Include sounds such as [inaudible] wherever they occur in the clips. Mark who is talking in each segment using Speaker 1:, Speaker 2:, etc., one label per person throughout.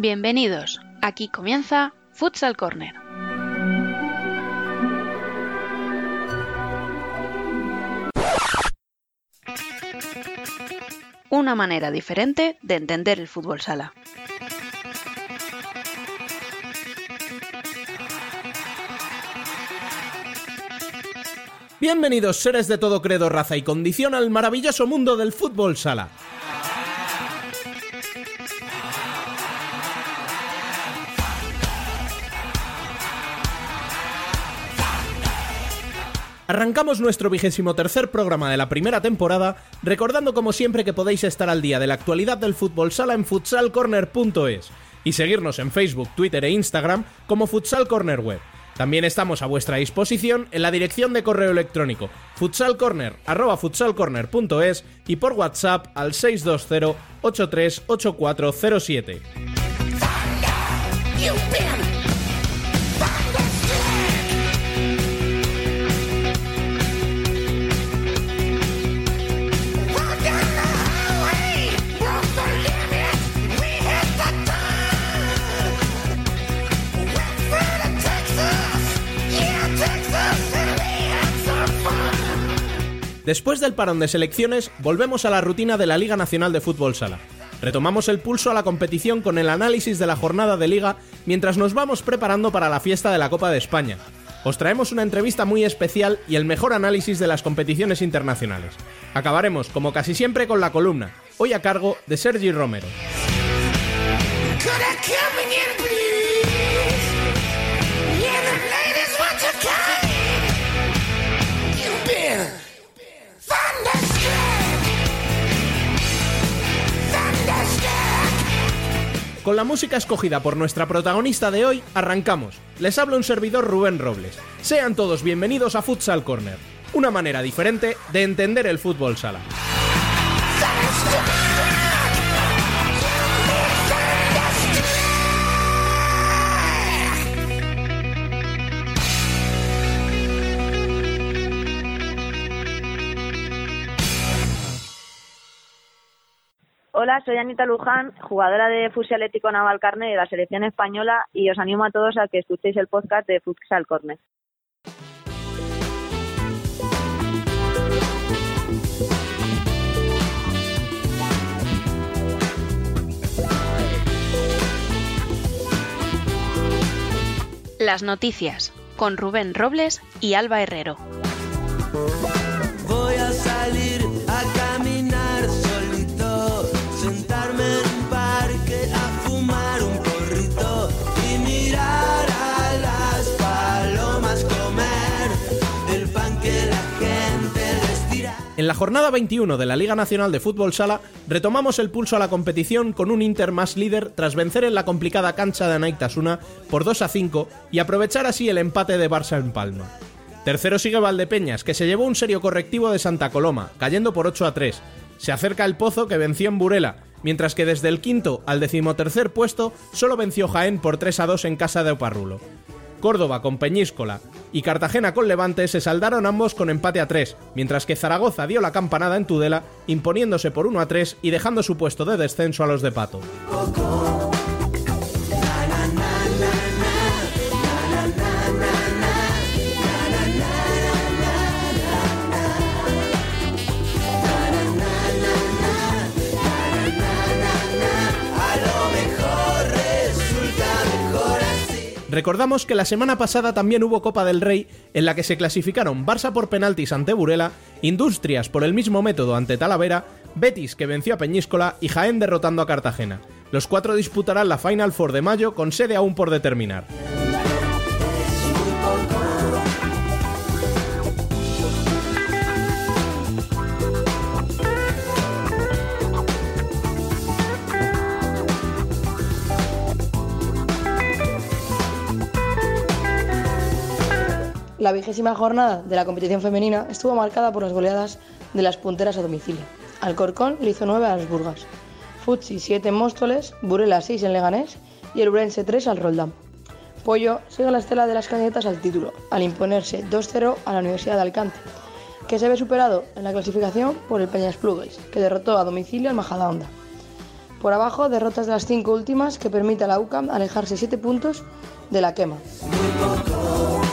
Speaker 1: Bienvenidos, aquí comienza Futsal Corner. Una manera diferente de entender el fútbol sala.
Speaker 2: Bienvenidos seres de todo credo, raza y condición al maravilloso mundo del fútbol sala. Arrancamos nuestro vigésimo tercer programa de la primera temporada, recordando como siempre que podéis estar al día de la actualidad del fútbol sala en futsalcorner.es y seguirnos en Facebook, Twitter e Instagram como Futsal Corner Web. También estamos a vuestra disposición en la dirección de correo electrónico futsalcorner@futsalcorner.es y por WhatsApp al 620 838407. Después del parón de selecciones, volvemos a la rutina de la Liga Nacional de Fútbol Sala. Retomamos el pulso a la competición con el análisis de la jornada de liga mientras nos vamos preparando para la fiesta de la Copa de España. Os traemos una entrevista muy especial y el mejor análisis de las competiciones internacionales. Acabaremos, como casi siempre, con la columna, hoy a cargo de Sergi Romero. Con la música escogida por nuestra protagonista de hoy, arrancamos. Les habla un servidor Rubén Robles. Sean todos bienvenidos a Futsal Corner, una manera diferente de entender el fútbol sala.
Speaker 3: Hola, soy Anita Luján, jugadora de Futsal Atlético Navalcarne de la selección española y os animo a todos a que escuchéis el podcast de Futsal Corner.
Speaker 1: Las noticias con Rubén Robles y Alba Herrero.
Speaker 4: En la
Speaker 2: jornada 21 de la Liga Nacional de Fútbol Sala, retomamos el pulso a la competición con un Inter más líder tras vencer en la complicada cancha de Anaitasuna por 2 a 5 y aprovechar así el empate de Barça en Palma. Tercero sigue Valdepeñas, que se llevó un serio correctivo de Santa Coloma, cayendo por 8 a 3. Se acerca el Pozo, que venció en Burela, mientras que desde el quinto al decimotercer puesto solo venció Jaén por 3 a 2 en casa de Oparrulo. Córdoba con Peñíscola y Cartagena con Levante se saldaron ambos con empate a 3, mientras que Zaragoza dio la campanada en Tudela, imponiéndose por 1 a 3 y dejando su puesto de descenso a los de Pato. Recordamos que la semana pasada también hubo Copa del Rey, en la que se clasificaron Barça por penaltis ante Burela, Industrias por el mismo método ante Talavera, Betis que venció a Peñíscola y Jaén derrotando a Cartagena. Los cuatro disputarán la Final Four de mayo con sede aún por determinar.
Speaker 5: La vigésima jornada de la competición femenina estuvo marcada por las goleadas de las punteras a domicilio. Alcorcón le hizo 9 a las Burgas, Futsi 7 en Móstoles, Burela 6 en Leganés y el Urense 3 al Roldán. Pollo sigue la estela de las candidatas al título, al imponerse 2-0 a la Universidad de Alicante, que se ve superado en la clasificación por el Peñas Plugues, que derrotó a domicilio al Majadahonda. Por abajo, derrotas de las cinco últimas que permite a la UCAM alejarse 7 puntos de la quema.
Speaker 4: que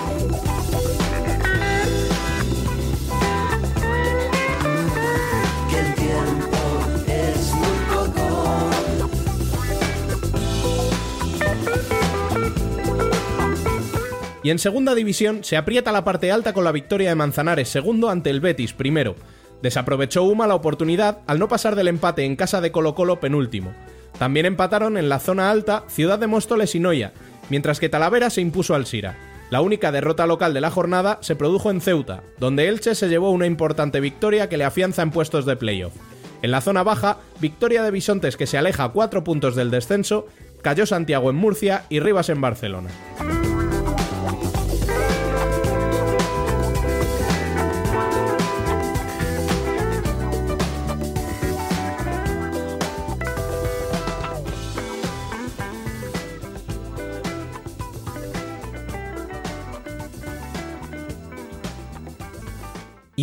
Speaker 2: Y en segunda división se aprieta la parte alta con la victoria de Manzanares segundo ante el Betis primero. Desaprovechó Uma la oportunidad al no pasar del empate en casa de Colo Colo penúltimo. También empataron en la zona alta Ciudad de Móstoles y Noya, mientras que Talavera se impuso al Sira. La única derrota local de la jornada se produjo en Ceuta, donde Elche se llevó una importante victoria que le afianza en puestos de playoff. En la zona baja, victoria de Bisontes que se aleja a cuatro puntos del descenso, cayó Santiago en Murcia y Rivas en Barcelona.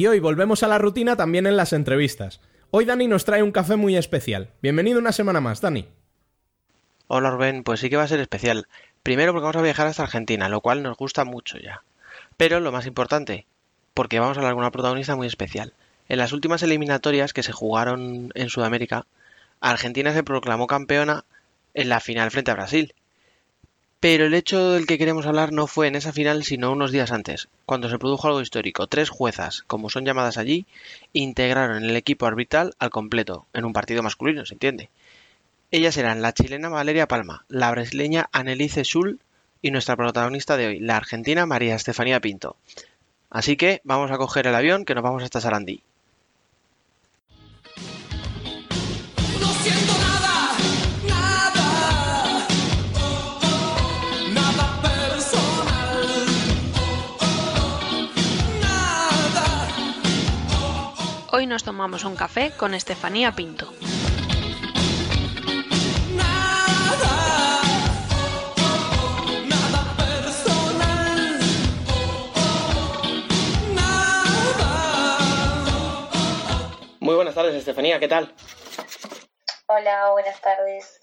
Speaker 2: Y hoy volvemos a la rutina también en las entrevistas. Hoy Dani nos trae un café muy especial. Bienvenido una semana más, Dani.
Speaker 6: Hola Rubén, pues sí que va a ser especial. Primero porque vamos a viajar hasta Argentina, lo cual nos gusta mucho ya. Pero lo más importante, porque vamos a hablar con una protagonista muy especial. En las últimas eliminatorias que se jugaron en Sudamérica, Argentina se proclamó campeona en la final frente a Brasil. Pero el hecho del que queremos hablar no fue en esa final, sino unos días antes, cuando se produjo algo histórico. Tres juezas, como son llamadas allí, integraron el equipo arbitral al completo, en un partido masculino, ¿se entiende? Ellas eran la chilena Valeria Palma, la brasileña Anneliese Schul y nuestra protagonista de hoy, la argentina María Estefanía Pinto. Así que vamos a coger el avión que nos vamos hasta Sarandí.
Speaker 1: Hoy nos tomamos un café con Estefanía Pinto.
Speaker 4: Nada, nada personal, nada.
Speaker 6: Muy buenas tardes, Estefanía, ¿qué tal?
Speaker 7: Hola, buenas tardes.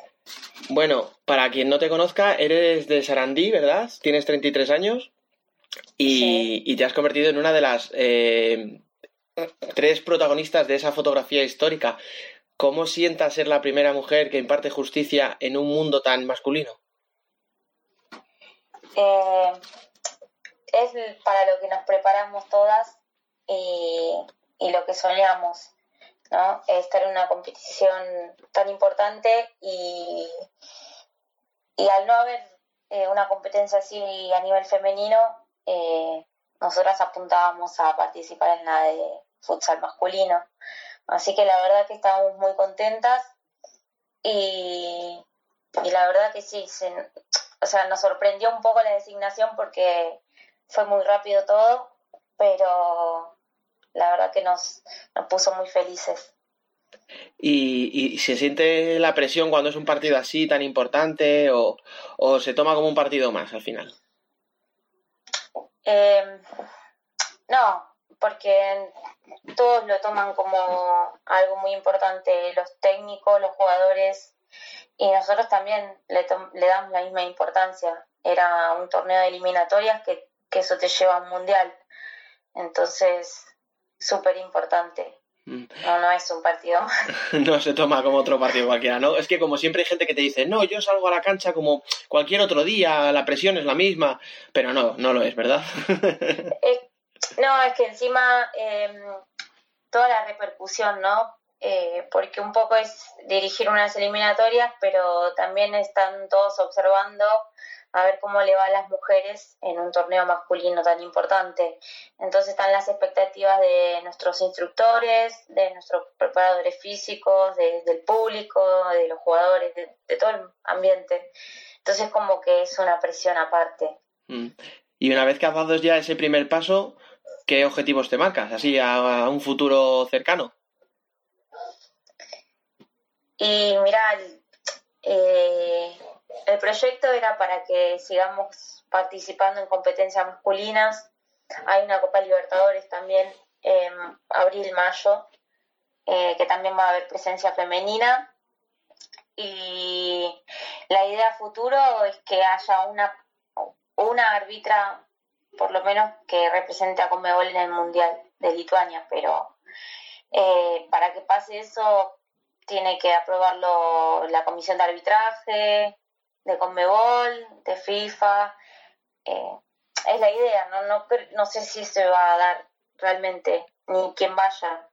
Speaker 6: Bueno, para quien no te conozca, eres de Sarandí, ¿verdad? Tienes 33 años y,
Speaker 7: Sí.
Speaker 6: y te has convertido en una de las eh, tres protagonistas de esa fotografía histórica. ¿Cómo sienta ser la primera mujer que imparte justicia en un mundo tan masculino?
Speaker 7: Eh, es para lo que nos preparamos todas y, lo que soñamos, ¿no? Estar en una competición tan importante y, y al no haber eh, una competencia así a nivel femenino, eh, nosotras apuntábamos a participar en la de futsal masculino. Así que la verdad que estábamos muy contentas y, y la verdad que sí, se, o sea, nos sorprendió un poco la designación porque fue muy rápido todo, pero la verdad que nos, nos puso muy felices.
Speaker 6: ¿Y, y se siente la presión cuando es un partido así tan importante o, o se toma como un partido más al final?
Speaker 7: Eh, no, porque todos lo toman como algo muy importante, los técnicos, los jugadores, y nosotros también le, le damos la misma importancia. Era un torneo de eliminatorias que, que eso te lleva a un mundial. Entonces, súper importante.
Speaker 6: Mm.
Speaker 7: No, no es un partido. [laughs]
Speaker 6: No se toma como otro partido cualquiera, ¿no? Es que como siempre hay gente que te dice, no, yo salgo a la cancha como cualquier otro día, la presión es la misma, pero no, no lo es, ¿verdad? [laughs]
Speaker 7: Es- no, es que encima eh, toda la repercusión, ¿no? Eh, porque un poco es dirigir unas eliminatorias, pero también están todos observando a ver cómo le va a las mujeres en un torneo masculino tan importante. Entonces están las expectativas de nuestros instructores, de nuestros preparadores físicos, de- del público, de los jugadores, de, de todo el ambiente. Entonces como que es una presión aparte.
Speaker 6: Mm. Y una vez que has dado ya ese primer paso, ¿qué objetivos te marcas? Así a, un futuro cercano.
Speaker 7: Y mira, eh, el proyecto era para que sigamos participando en competencias masculinas. Hay una Copa Libertadores también en abril-mayo, eh, que también va a haber presencia femenina. y la idea futuro es que haya una, una árbitra, por lo menos, que represente a Conmebol en el Mundial de Lituania, pero eh, para que pase eso tiene que aprobarlo la comisión de arbitraje de Conmebol, de FIFA. Eh, es la idea, ¿no? No, no sé si se va a dar realmente, ni quién vaya.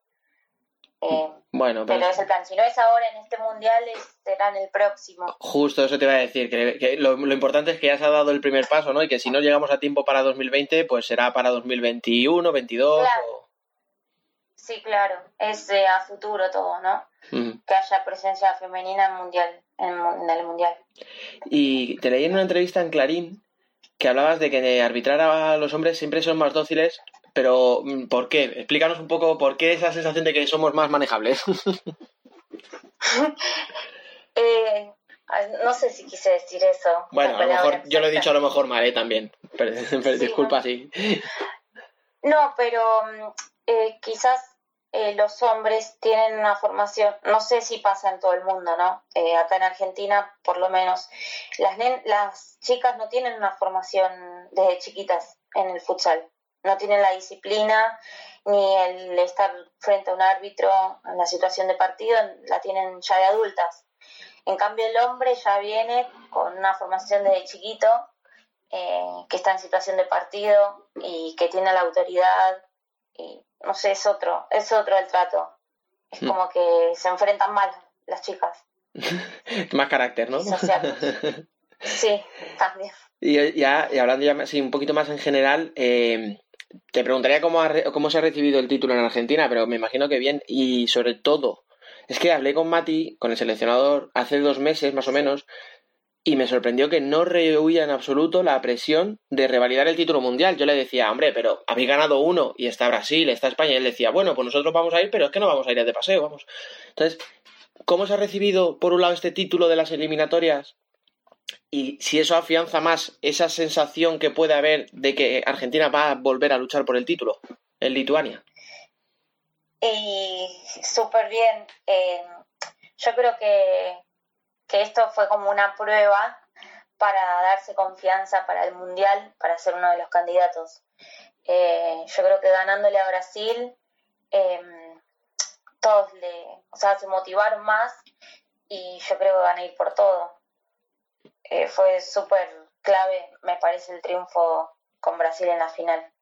Speaker 7: Eh,
Speaker 8: Bueno, pero,
Speaker 7: pero es el plan. Si no es ahora en este mundial, será en el próximo.
Speaker 8: justo eso te iba a decir, que, que lo, lo importante es que ya se ha dado el primer paso, ¿no? Y que si no llegamos a tiempo para 2020, pues será para 2021, 22
Speaker 7: Claro.
Speaker 8: o...
Speaker 7: Sí, claro. Es eh, a futuro todo, ¿no? Que haya presencia femenina en mundial, en, mu- en el mundial.
Speaker 8: Y te leí en una entrevista en Clarín que hablabas de que arbitrar a los hombres siempre son más dóciles, pero mm, ¿por qué? Explícanos un poco por qué esa sensación de que somos más manejables. [laughs]
Speaker 7: Eh, no sé si quise decir eso.
Speaker 8: bueno, a lo mejor yo lo he dicho a lo mejor mal, ¿eh? También. Pero, [laughs] pero
Speaker 7: Sí,
Speaker 8: disculpa,
Speaker 7: bueno.
Speaker 8: sí.
Speaker 7: No, pero mm, eh, quizás eh, los hombres tienen una formación, no sé si pasa en todo el mundo, ¿no? Eh, acá en Argentina, por lo menos, las, las chicas no tienen una formación desde chiquitas en el futsal. No tienen la disciplina ni el estar frente a un árbitro en la situación de partido, la tienen ya de adultas. En cambio, el hombre ya viene con una formación desde chiquito, eh, que está en situación de partido y que tiene la autoridad y no sé, es otro, es otro el trato. Es
Speaker 8: Hmm.
Speaker 7: como que se enfrentan mal las chicas. [laughs]
Speaker 8: Más carácter, ¿no?
Speaker 7: Social. [laughs] Sí, también.
Speaker 8: Y ya, y hablando ya así un poquito más en general, eh, te preguntaría cómo, ha cómo se ha recibido el título en Argentina, pero me imagino que bien. Y sobre todo, es que hablé con Mati, con el seleccionador, hace dos meses más o menos, y me sorprendió que no rehuía en absoluto la presión de revalidar el título mundial. Yo le decía, hombre, pero habéis ganado uno y está Brasil, está España. Y él decía, bueno, pues nosotros vamos a ir, pero es que no vamos a ir de paseo, vamos. Entonces, ¿cómo se ha recibido, por un lado, este título de las eliminatorias? Y si eso afianza más esa sensación que puede haber de que Argentina va a volver a luchar por el título en Lituania.
Speaker 7: Y súper bien. Eh, yo creo que, que esto fue como una prueba para darse confianza para el Mundial, para ser uno de los candidatos. Eh, yo creo que ganándole a Brasil, eh, todos le, o sea, se motivaron más y yo creo que van a ir por todo. Eh, fue súper clave, me parece, el triunfo con Brasil en la final,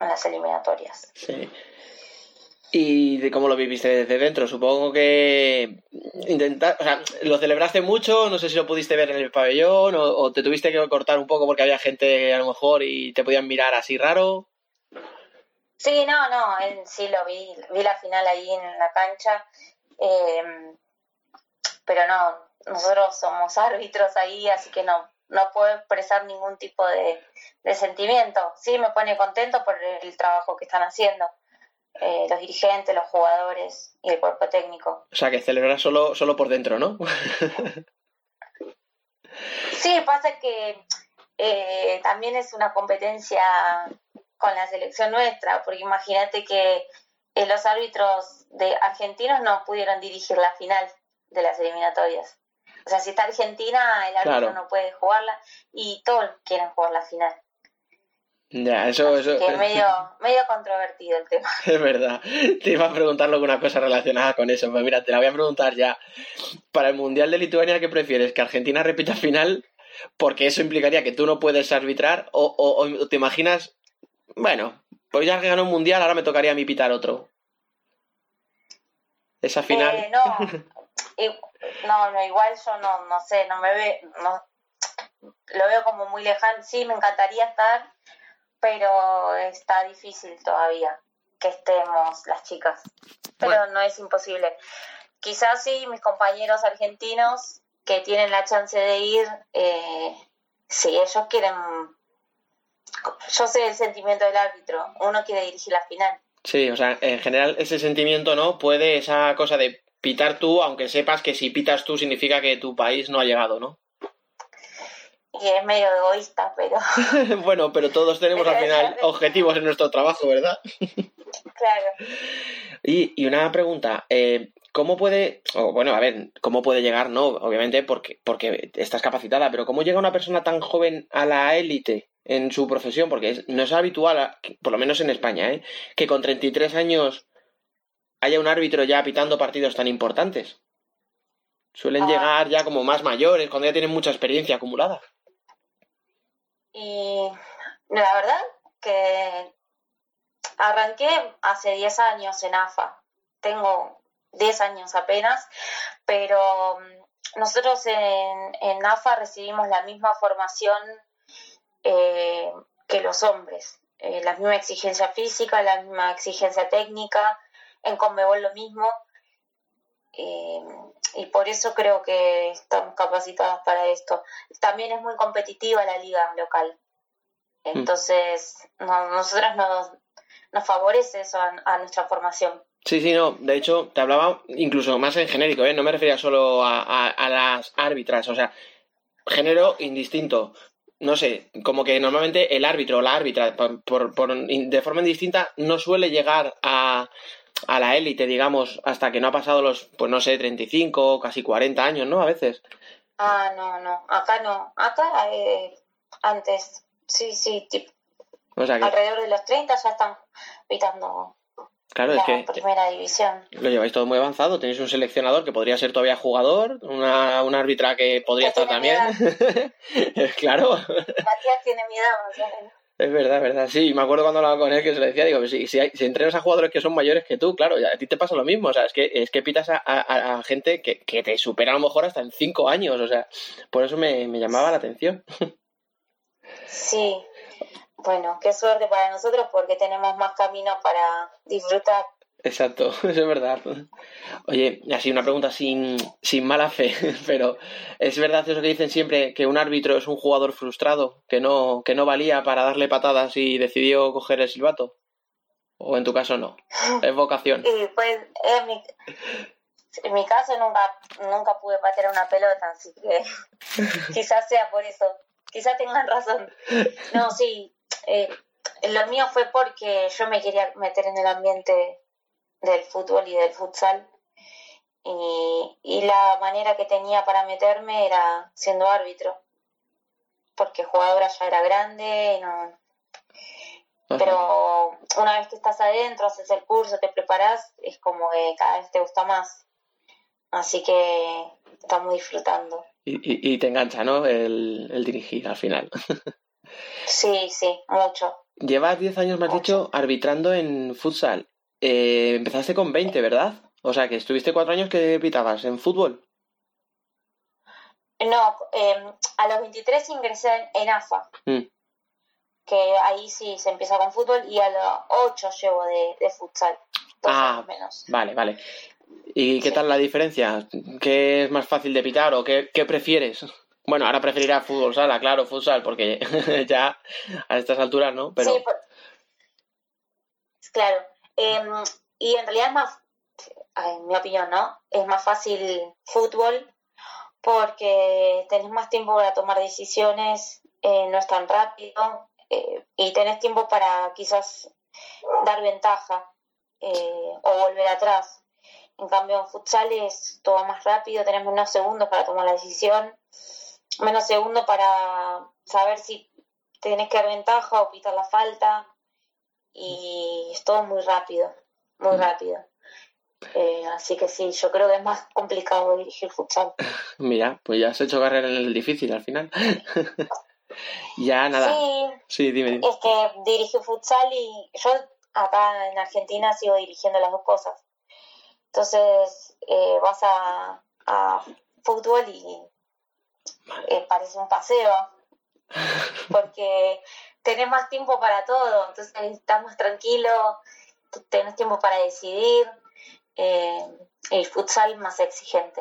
Speaker 7: en las eliminatorias.
Speaker 8: Sí. ¿Y de cómo lo viviste desde dentro? Supongo que intentar, o sea, lo celebraste mucho, no sé si lo pudiste ver en el pabellón o, o te tuviste que cortar un poco porque había gente a lo mejor y te podían mirar así raro.
Speaker 7: Sí, no, no, en- sí lo vi, vi la final ahí en la cancha, eh, pero no, nosotros somos árbitros ahí, así que no, no puedo expresar ningún tipo de, de sentimiento. Sí, me pone contento por el trabajo que están haciendo eh, los dirigentes, los jugadores y el cuerpo técnico.
Speaker 8: O sea, que celebras solo, solo por dentro, ¿no?
Speaker 7: Sí, pasa que eh, también es una competencia con la selección nuestra, porque imagínate que eh, los árbitros de argentinos no pudieron dirigir la final de las eliminatorias. O sea, si está Argentina, el árbitro
Speaker 8: Claro.
Speaker 7: no puede jugarla y todos quieren jugar la final.
Speaker 8: ya, eso, eso.
Speaker 7: Que es medio, medio controvertido el tema. [laughs]
Speaker 8: Es verdad. Te iba a preguntar alguna cosa relacionada con eso. Pues mira, te la voy a preguntar ya. Para el Mundial de Lituania, ¿qué prefieres? ¿Que Argentina repita final? Porque eso implicaría que tú no puedes arbitrar. ¿O, o- o te imaginas? Bueno, pues ya que ganó un Mundial, ahora me tocaría a mí pitar otro. Esa final.
Speaker 7: Eh, no, [laughs] no, no, igual yo no, no sé, no me ve, no, lo veo como muy lejano. Sí, me encantaría estar, pero está difícil todavía que estemos las chicas. Pero
Speaker 8: Bueno.
Speaker 7: no es imposible. Quizás sí, mis compañeros argentinos que tienen la chance de ir, eh, si ellos quieren, yo sé el sentimiento del árbitro, uno quiere dirigir la final.
Speaker 8: Sí, o sea, en general ese sentimiento, ¿no? Puede esa cosa de pitar tú, aunque sepas que si pitas tú significa que tu país no ha llegado, ¿no?
Speaker 7: Y es medio egoísta, pero [laughs]
Speaker 8: bueno, pero todos tenemos al final objetivos en nuestro trabajo, ¿verdad?
Speaker 7: claro.
Speaker 8: Y, y una pregunta, eh, ¿cómo puede, bueno, a ver, cómo puede llegar? No, obviamente porque, porque estás capacitada, pero ¿cómo llega una persona tan joven a la élite en su profesión? Porque es- no es habitual, por lo menos en España, ¿eh? que con 33 años haya un árbitro ya pitando partidos tan importantes. Suelen
Speaker 7: Ah.
Speaker 8: llegar ya como más mayores, cuando ya tienen mucha experiencia acumulada.
Speaker 7: Y la verdad que arranqué hace 10 años en AFA. Tengo 10 años apenas, pero mm, nosotros en, en AFA recibimos la misma formación eh, que los hombres. Eh, la misma exigencia física, la misma exigencia técnica. En Conmebol lo mismo. Eh, y por eso creo que estamos capacitados para esto. También es muy competitiva la liga local. Entonces, no, nosotros nos, nos favorece eso a, a nuestra formación.
Speaker 8: Sí, sí, no. De hecho, te hablaba incluso más en genérico, ¿eh? No me refería solo a, a- a las árbitras, o sea, género indistinto. No sé, como que normalmente el árbitro o la árbitra, por- por- de forma indistinta, no suele llegar a, a la élite, digamos, hasta que no ha pasado los, pues no sé, 35, casi 40 años, ¿no? A veces.
Speaker 7: Ah, no, no, acá no. Acá eh, antes, sí, sí, tipo,
Speaker 8: O sea que,
Speaker 7: alrededor de los 30 ya están pitando
Speaker 8: claro, es
Speaker 7: la
Speaker 8: que
Speaker 7: primera división.
Speaker 8: lo lleváis todo muy avanzado. Tenéis un seleccionador que podría ser todavía jugador, una, una árbitra que podría
Speaker 7: Que
Speaker 8: estar también. [laughs] claro.
Speaker 7: Matías tiene miedo, o menos.
Speaker 8: Es verdad, es verdad. Sí, me acuerdo cuando hablaba con él que se le decía, digo, si, si, hay- entrenas a jugadores que son mayores que tú, claro, a ti te pasa lo mismo. O sea, es que, es que pitas a, a- a gente que, que te supera a lo mejor hasta en cinco años. O sea, por eso me, me llamaba la atención.
Speaker 7: Sí. Bueno, qué suerte para nosotros porque tenemos más camino para disfrutar.
Speaker 8: Exacto, [laughs] eso es verdad. Oye, así una pregunta sin, sin mala fe, [laughs] pero ¿es verdad eso que dicen siempre que un árbitro es un jugador frustrado, que no, que no valía para darle patadas y decidió coger el silbato? ¿O en tu caso no? Es vocación.
Speaker 7: Y pues en mi, en mi caso nunca, nunca pude patear una pelota, así que [laughs] quizás sea por eso. Quizás tengan razón. No, sí. eh, lo mío fue porque yo me quería meter en el ambiente del fútbol y del futsal. Y, y la manera que tenía para meterme era siendo árbitro. Porque jugadora ya era grande, no, pero una vez que estás adentro, haces el curso, te preparas, es como que cada vez te gusta más. Así que estamos disfrutando.
Speaker 8: Y, y- y te engancha, ¿no? El, el dirigir al final. [laughs]
Speaker 7: Sí, sí, mucho.
Speaker 8: Llevas 10 años, me has dicho, arbitrando en futsal. Eh, empezaste con 20, ¿verdad? O sea, que estuviste cuatro años que pitabas en fútbol.
Speaker 7: No, eh, a los 23 ingresé en, en AFA,
Speaker 8: Mm.
Speaker 7: que ahí sí se empieza con fútbol, y a los 8 llevo de, de futsal, dos
Speaker 8: Ah,
Speaker 7: años menos.
Speaker 8: Vale, vale. ¿Y qué tal la diferencia? ¿Qué es más fácil de pitar o qué, qué prefieres? Bueno, ahora preferirás fútbol sala, claro, futsal, porque [laughs] ya a estas alturas, ¿no? Pero
Speaker 7: Sí, por- claro. Em, y en realidad es más, en mi opinión, ¿no? Es más fácil fútbol porque tenés más tiempo para tomar decisiones, eh, no es tan rápido eh, y tenés tiempo para quizás dar ventaja eh, o volver atrás. En cambio, en futsal es todo más rápido, tenés menos segundos para tomar la decisión, menos segundos para saber si tenés que dar ventaja o pitar la falta y es todo muy rápido, muy rápido. Eh, así que sí, yo creo que es más complicado dirigir futsal. [laughs]
Speaker 8: mira, pues ya has hecho carrera en el difícil al final. [laughs] ya nada.
Speaker 7: Sí,
Speaker 8: Sí, dime, dime.
Speaker 7: es que dirigí futsal y yo acá en Argentina sigo dirigiendo las dos cosas. Entonces eh, vas a, a fútbol y eh, parece un paseo, porque [laughs] tenés más tiempo para todo, entonces estás más tranquilo, tenés tiempo para decidir, eh, el futsal más exigente.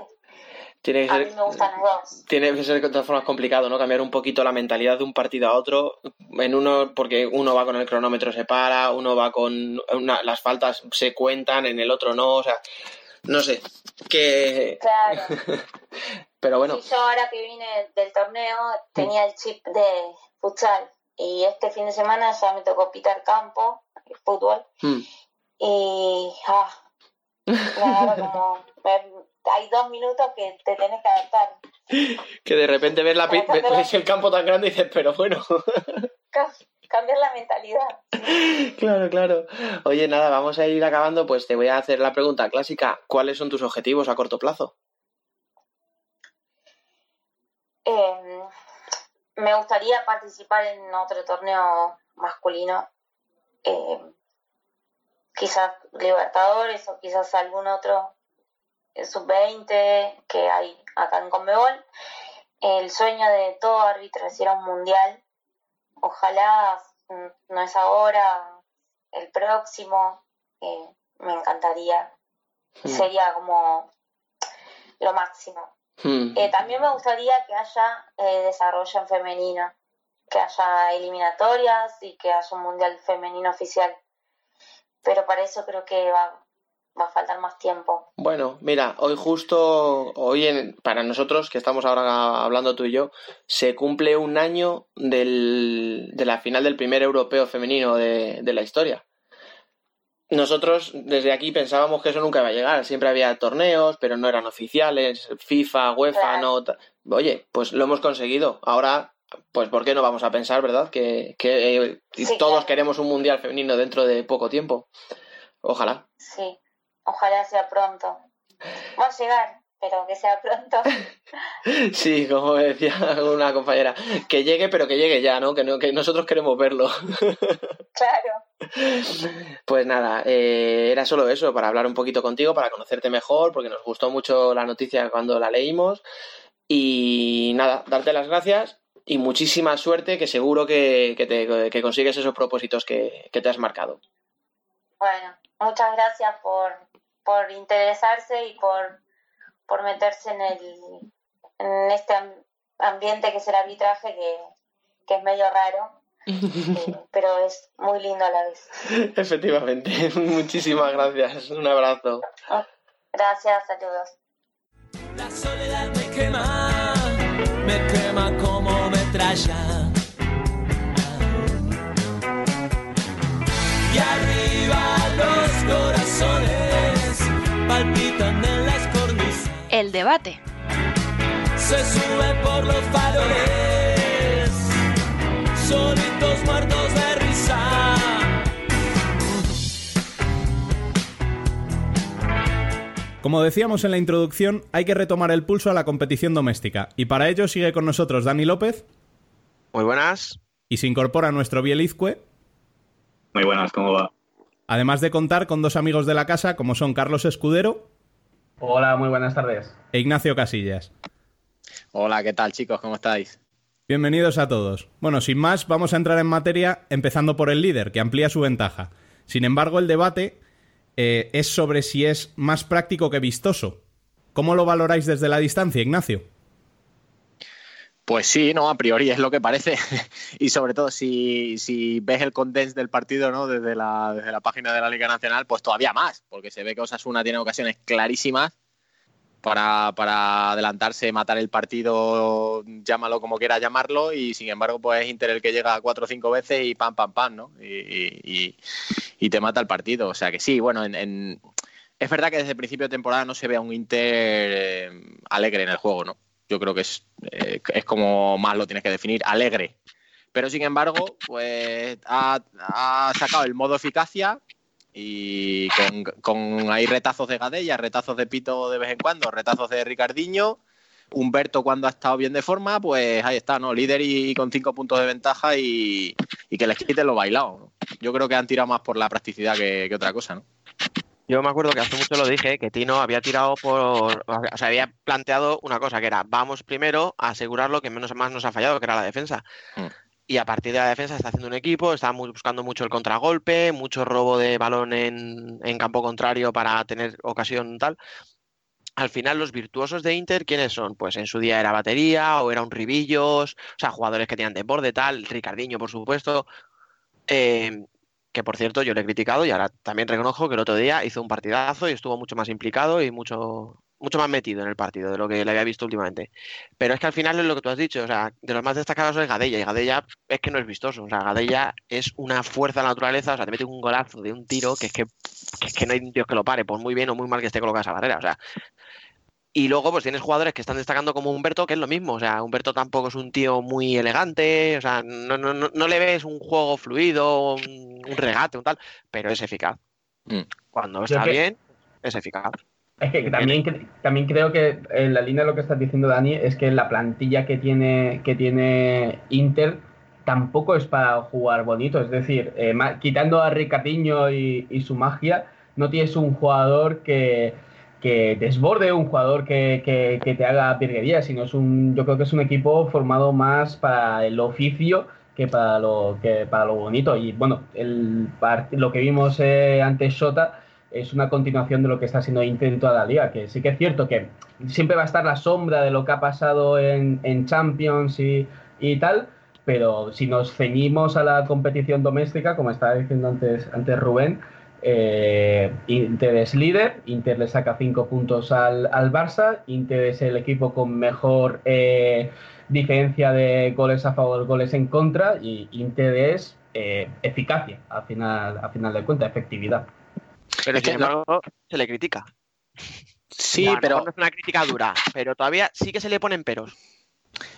Speaker 8: Tiene que
Speaker 7: A
Speaker 8: ser,
Speaker 7: mí me gustan los dos.
Speaker 8: tiene que ser de todas formas complicado, ¿no? Cambiar un poquito la mentalidad de un partido a otro. En uno, porque uno va con el cronómetro se para, uno va con una- las faltas se cuentan, en el otro no, o sea, no sé. Que,
Speaker 7: Claro. [laughs]
Speaker 8: pero bueno,
Speaker 7: Sí, yo ahora que vine del torneo tenía el chip de futsal y este fin de semana ya me tocó pitar campo, fútbol,
Speaker 8: mm,
Speaker 7: y ah, como me- hay dos minutos que te tenés que adaptar.
Speaker 6: Que de repente ves, la,
Speaker 7: cambiar
Speaker 6: ves el campo tan grande y dices, pero bueno.
Speaker 7: Ca- Cambiar la mentalidad.
Speaker 6: Claro, claro. Oye, nada, vamos a ir acabando. Pues te voy a hacer la pregunta clásica. ¿Cuáles son tus objetivos a corto plazo?
Speaker 7: Eh, me gustaría participar en otro torneo masculino. eh, quizás Libertadores o quizás algún otro eh, sub-20 que hay acá en Conmebol. El sueño de todo árbitro es ir a un mundial. Ojalá mm, no es ahora, el próximo. eh, me encantaría.
Speaker 6: Hmm.
Speaker 7: Sería como lo máximo.
Speaker 6: Hmm.
Speaker 7: Eh, también me gustaría que haya eh, desarrollo en femenino, que haya eliminatorias y que haya un mundial femenino oficial. Pero para eso creo que va, va a faltar más tiempo.
Speaker 6: Bueno, mira, hoy justo, hoy en- para nosotros que estamos ahora hablando tú y yo, se cumple un año del, de la final del primer europeo femenino de, de la historia. Nosotros desde aquí pensábamos que eso nunca iba a llegar, siempre había torneos, pero no eran oficiales, FIFA, UEFA,
Speaker 7: Claro.
Speaker 6: no... Oye, pues lo hemos conseguido. Ahora, pues ¿por qué no vamos a pensar, verdad? Que, que eh,
Speaker 7: Sí,
Speaker 6: todos
Speaker 7: claro.
Speaker 6: queremos un mundial femenino dentro de poco tiempo. Ojalá.
Speaker 7: Sí, ojalá sea pronto. Va a llegar, pero que sea pronto. [laughs]
Speaker 6: Sí, como decía [laughs] una compañera, que llegue, pero que llegue ya, ¿no? Que, no, que nosotros queremos verlo. [laughs]
Speaker 7: claro.
Speaker 6: Pues nada, eh, era solo eso, para hablar un poquito contigo, para conocerte mejor, porque nos gustó mucho la noticia cuando la leímos. Y nada, darte las gracias y muchísima suerte, que seguro que, que, te, que consigues esos propósitos que, que te has marcado.
Speaker 7: Bueno, muchas gracias por, por interesarse y por, por meterse en, el, en este am- ambiente que es el arbitraje, que, que es medio raro, [laughs] pero es muy lindo a la vez.
Speaker 6: Efectivamente, [laughs] muchísimas gracias. Un abrazo.
Speaker 7: Gracias, saludos.
Speaker 4: La soledad me quema, me quema como metralla. Y arriba los corazones palpitan en las cornisas.
Speaker 1: El debate.
Speaker 4: Se sube por los faroles, muertos de risa.
Speaker 2: Como decíamos en la introducción, hay que retomar el pulso a la competición doméstica, y para ello sigue con nosotros Dani López
Speaker 6: Muy buenas.
Speaker 2: y se incorpora nuestro Bielizcue,
Speaker 9: Muy buenas, ¿cómo va?
Speaker 2: además de contar con dos amigos de la casa como son Carlos Escudero
Speaker 10: Hola, muy buenas tardes.
Speaker 2: e Ignacio Casillas.
Speaker 11: Hola, ¿qué tal chicos? ¿Cómo estáis?
Speaker 2: Bienvenidos a todos. Bueno, sin más, vamos a entrar en materia empezando por el líder, que amplía su ventaja. Sin embargo, el debate eh, es sobre si es más práctico que vistoso. ¿Cómo lo valoráis desde la distancia, Ignacio?
Speaker 11: Pues sí, no, a priori es lo que parece. [laughs] y sobre todo si, si ves el condense del partido, ¿no? Desde la, desde la página de la Liga Nacional, pues todavía más, porque se ve que Osasuna tiene ocasiones clarísimas para, para adelantarse, matar el partido, llámalo como quiera llamarlo, y sin embargo, pues es Inter el que llega cuatro o cinco veces y pam, pam, pam, ¿no? Y, y- te mata el partido. O sea que sí, bueno, en, en- es verdad que desde el principio de temporada no se ve a un Inter eh, alegre en el juego, ¿no? Yo creo que es, eh, es como más lo tienes que definir, alegre. Pero sin embargo, pues ha sacado el modo eficacia y con, con ahí retazos de Gadella, retazos de Pito de vez en cuando, retazos de Ricardiño, Humberto cuando ha estado bien de forma, pues ahí está, ¿no? Líder y, con cinco puntos de ventaja y, y que les quiten lo bailado. ¿no? Yo creo que han tirado más por la practicidad que, que otra cosa, ¿no?
Speaker 6: Yo me acuerdo que hace mucho lo dije, que Tino había tirado por. O sea, había planteado una cosa que era: vamos primero a asegurar lo que menos más nos ha fallado, que era la defensa.
Speaker 11: Mm.
Speaker 6: Y a partir de la defensa está haciendo un equipo, está mu- buscando mucho el contragolpe, mucho robo de balón en, en campo contrario para tener ocasión tal. Al final, los virtuosos de Inter, ¿quiénes son? Pues en su día era batería o era un Ribillos, o sea, jugadores que tenían de borde, tal, Ricardiño, por supuesto. Eh, que por cierto yo le he criticado y ahora también reconozco que el otro día hizo un partidazo y estuvo mucho más implicado y mucho mucho más metido en el partido de lo que le había visto últimamente. Pero es que al final es lo que tú has dicho, o sea, de los más destacados es Gadella, y Gadella es que no es vistoso, o sea, Gadella es una fuerza de la naturaleza, o sea, te mete un golazo de un tiro que es que, que es que no hay Dios que lo pare, por muy bien o muy mal que esté colocada esa barrera, o sea. Y luego, pues tienes jugadores que están destacando como Humberto, que es lo mismo. O sea, Humberto tampoco es un tío muy elegante. O sea, no, no, no, no le ves un juego fluido, un, un regate, un tal, pero es eficaz.
Speaker 11: Mm.
Speaker 6: Cuando está
Speaker 10: que-
Speaker 6: bien, es eficaz.
Speaker 10: Es que también, también creo que en la línea de lo que estás diciendo, Dani, es que la plantilla que tiene, que tiene Inter tampoco es para jugar bonito. Es decir, eh, quitando a Ricardinho y, su magia, no tienes un jugador que, que desborde, un jugador que, que- te haga virguerías, sino es un, yo creo que es un equipo formado más para el oficio que para lo, que para lo bonito. Y bueno, el, lo que vimos eh, ante Shota es una continuación de lo que está en toda la liga, que sí que es cierto que siempre va a estar la sombra de lo que ha pasado en, en Champions y, y tal, pero si nos ceñimos a la competición doméstica, como estaba diciendo antes, antes Rubén, eh, Inter es líder, Inter le saca 5 puntos al, al Barça, Inter es el equipo con mejor eh, diferencia de goles a favor, goles en contra, y Inter es eh, eficacia, al final, al final de cuentas, efectividad.
Speaker 6: Pero
Speaker 11: Es
Speaker 6: sin
Speaker 11: que no-
Speaker 6: embargo, se le critica.
Speaker 11: Sí, pero
Speaker 6: No es una crítica dura, pero todavía sí que se le ponen peros.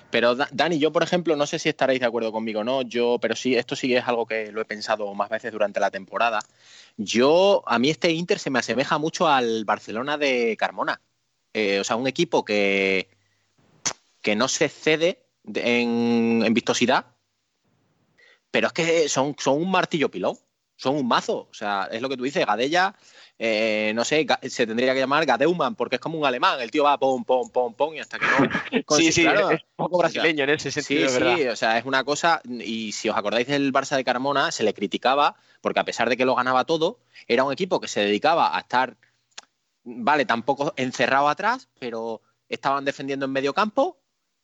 Speaker 11: Pero Da- Dani, yo por ejemplo, no sé si estaréis de acuerdo conmigo o no, yo, pero sí, esto sí es algo que lo he pensado más veces durante la temporada. Yo, a mí este Inter se me asemeja mucho al Barcelona de Carmona. Eh, o sea, un equipo que, que no se cede de- en, en vistosidad, pero es que son, son un martillo pilón, son un mazo. O sea, es lo que tú dices, Gadella, eh, no sé, se tendría que llamar Gadeumann, porque es como un alemán, el tío va pom, pom, pom, pom, y hasta que no... [laughs]
Speaker 6: Sí, sí,
Speaker 11: claro.
Speaker 6: es un poco brasileño en ese sentido,
Speaker 11: Sí,
Speaker 6: verdad.
Speaker 11: sí, o sea, es una cosa, y si os acordáis del Barça de Carmona, se le criticaba porque a pesar de que lo ganaba todo, era un equipo que se dedicaba a estar, vale, tampoco encerrado atrás, pero estaban defendiendo en medio campo,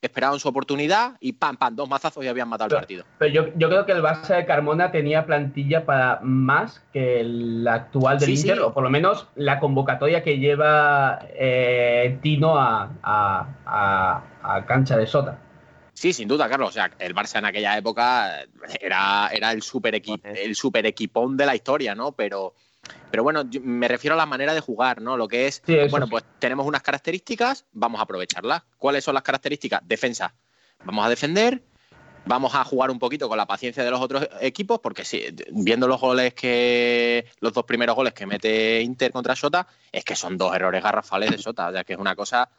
Speaker 11: esperaban su oportunidad y pam, pam, dos mazazos y habían matado el partido.
Speaker 10: Pero yo, yo creo que el Barça de Carmona tenía plantilla para más que el actual del
Speaker 11: Sí,
Speaker 10: Inter,
Speaker 11: sí.
Speaker 10: o por lo menos la convocatoria que lleva eh, Tino a, a- a- a cancha de Sota.
Speaker 11: Sí, sin duda, Carlos. O sea, el Barça en aquella época era, era el, super equi- el super equipón de la historia, ¿no? Pero, pero bueno, yo me refiero a la manera de jugar, ¿no? Lo que es,
Speaker 10: Sí,
Speaker 11: bueno,
Speaker 10: sí.
Speaker 11: pues tenemos unas características, vamos a aprovecharlas. ¿Cuáles son las características? Defensa. Vamos a defender, vamos a jugar un poquito con la paciencia de los otros equipos, porque si, viendo los goles que. los dos primeros goles que mete Inter contra Sota, es que son dos errores garrafales de Sota. O sea, que es una cosa.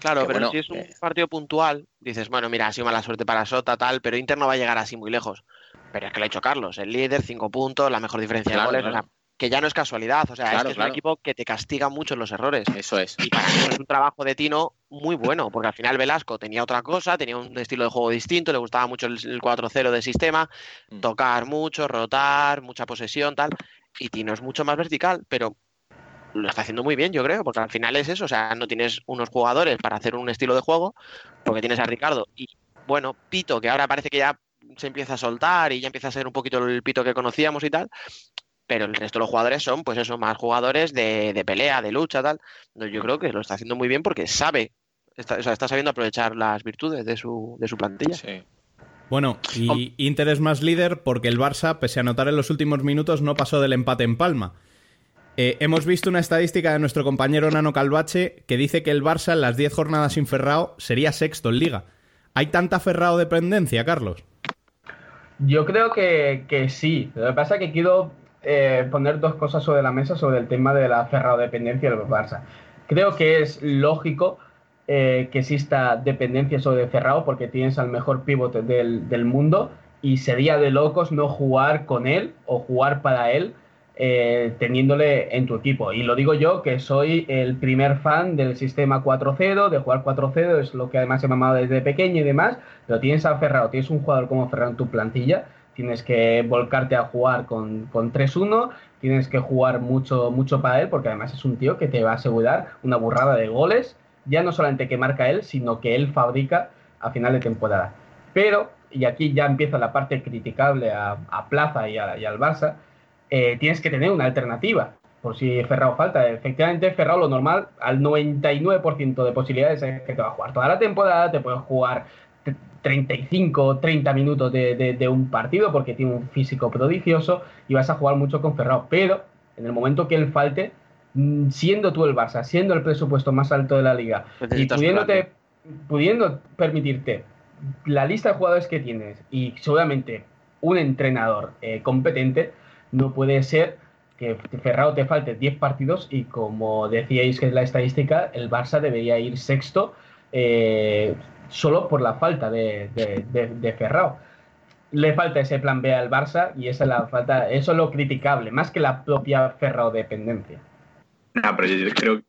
Speaker 6: Claro,
Speaker 11: Que
Speaker 6: pero
Speaker 11: bueno,
Speaker 6: si es un
Speaker 11: eh.
Speaker 6: partido puntual, dices, bueno, mira, ha sido mala suerte para Sota, tal, pero Inter no va a llegar así muy lejos. Pero es que lo ha hecho Carlos, el líder, cinco puntos, la mejor diferencia
Speaker 11: Claro,
Speaker 6: de goles,
Speaker 11: claro.
Speaker 6: o sea, que ya no es casualidad, o sea, es,
Speaker 11: Claro,
Speaker 6: que es un equipo que te castiga mucho en los errores.
Speaker 11: Eso es.
Speaker 6: Y para mí es un trabajo de Tino muy bueno, porque al final Velasco tenía otra cosa, tenía un estilo de juego distinto, le gustaba mucho el, el 4-0 de sistema,
Speaker 11: Mm.
Speaker 6: tocar mucho, rotar, mucha posesión, tal, y Tino es mucho más vertical, pero lo está haciendo muy bien, yo creo, porque al final es eso, o sea, no tienes unos jugadores para hacer un estilo de juego, porque tienes a Ricardo y, bueno, Pito, que ahora parece que ya se empieza a soltar y ya empieza a ser un poquito el Pito que conocíamos y tal, pero el resto de los jugadores son, pues eso, más jugadores de, de pelea, de lucha, tal. No, Yo creo que lo está haciendo muy bien porque sabe, está, o sea, está sabiendo aprovechar las virtudes de su, de su plantilla.
Speaker 11: Sí.
Speaker 2: Bueno, y Inter es más líder porque el Barça, pese a anotar en los últimos minutos, no pasó del empate en palma. Eh, hemos visto una estadística de nuestro compañero Nano Calvache que dice que el Barça en las 10 jornadas sin Ferrao sería sexto en liga. ¿Hay tanta Ferrao dependencia, Carlos?
Speaker 10: Yo creo que, sí. Lo que pasa es que quiero eh, poner dos cosas sobre la mesa sobre el tema de la ferrado dependencia del Barça. Creo que es lógico eh, que exista dependencia sobre Ferrao porque tienes al mejor pivote del mundo y sería de locos no jugar con él o jugar para él eh, teniéndole en tu equipo. Y lo digo yo, que soy el primer fan del sistema 4-0, de jugar 4-0, es lo que además he mamado desde pequeño y demás, pero tienes a Ferrao, tienes un jugador como Ferrao en tu plantilla, tienes que volcarte a jugar con, con 3-1, tienes que jugar mucho, mucho para él, porque además es un tío que te va a asegurar una burrada de goles, ya no solamente que marca él, sino que él fabrica a final de temporada. Pero, y aquí ya empieza la parte criticable a, a Plaza y, a- y al Barça, eh, tienes que tener una alternativa. por si Ferrao falta. Efectivamente, Ferrao lo normal, al 99% de posibilidades es que te va a jugar toda la temporada, te puedes jugar 35, 30 minutos de, de, de, un partido porque tiene un físico prodigioso y vas a jugar mucho con Ferrao. Pero en el momento que él falte, mm, siendo tú el Barça, siendo el presupuesto más alto de la liga
Speaker 6: Necesitas
Speaker 10: y pudiéndote, pudiendo permitirte la lista de jugadores que tienes y seguramente un entrenador eh, competente, no puede ser que Ferrao te falte 10 partidos y como decíais que es la estadística, el Barça debería ir sexto eh, solo por la falta de, de, Ferrao. Le falta ese plan B al Barça y esa es la falta, eso es lo criticable, más que la propia Ferrao dependencia.
Speaker 9: No, pero yo creo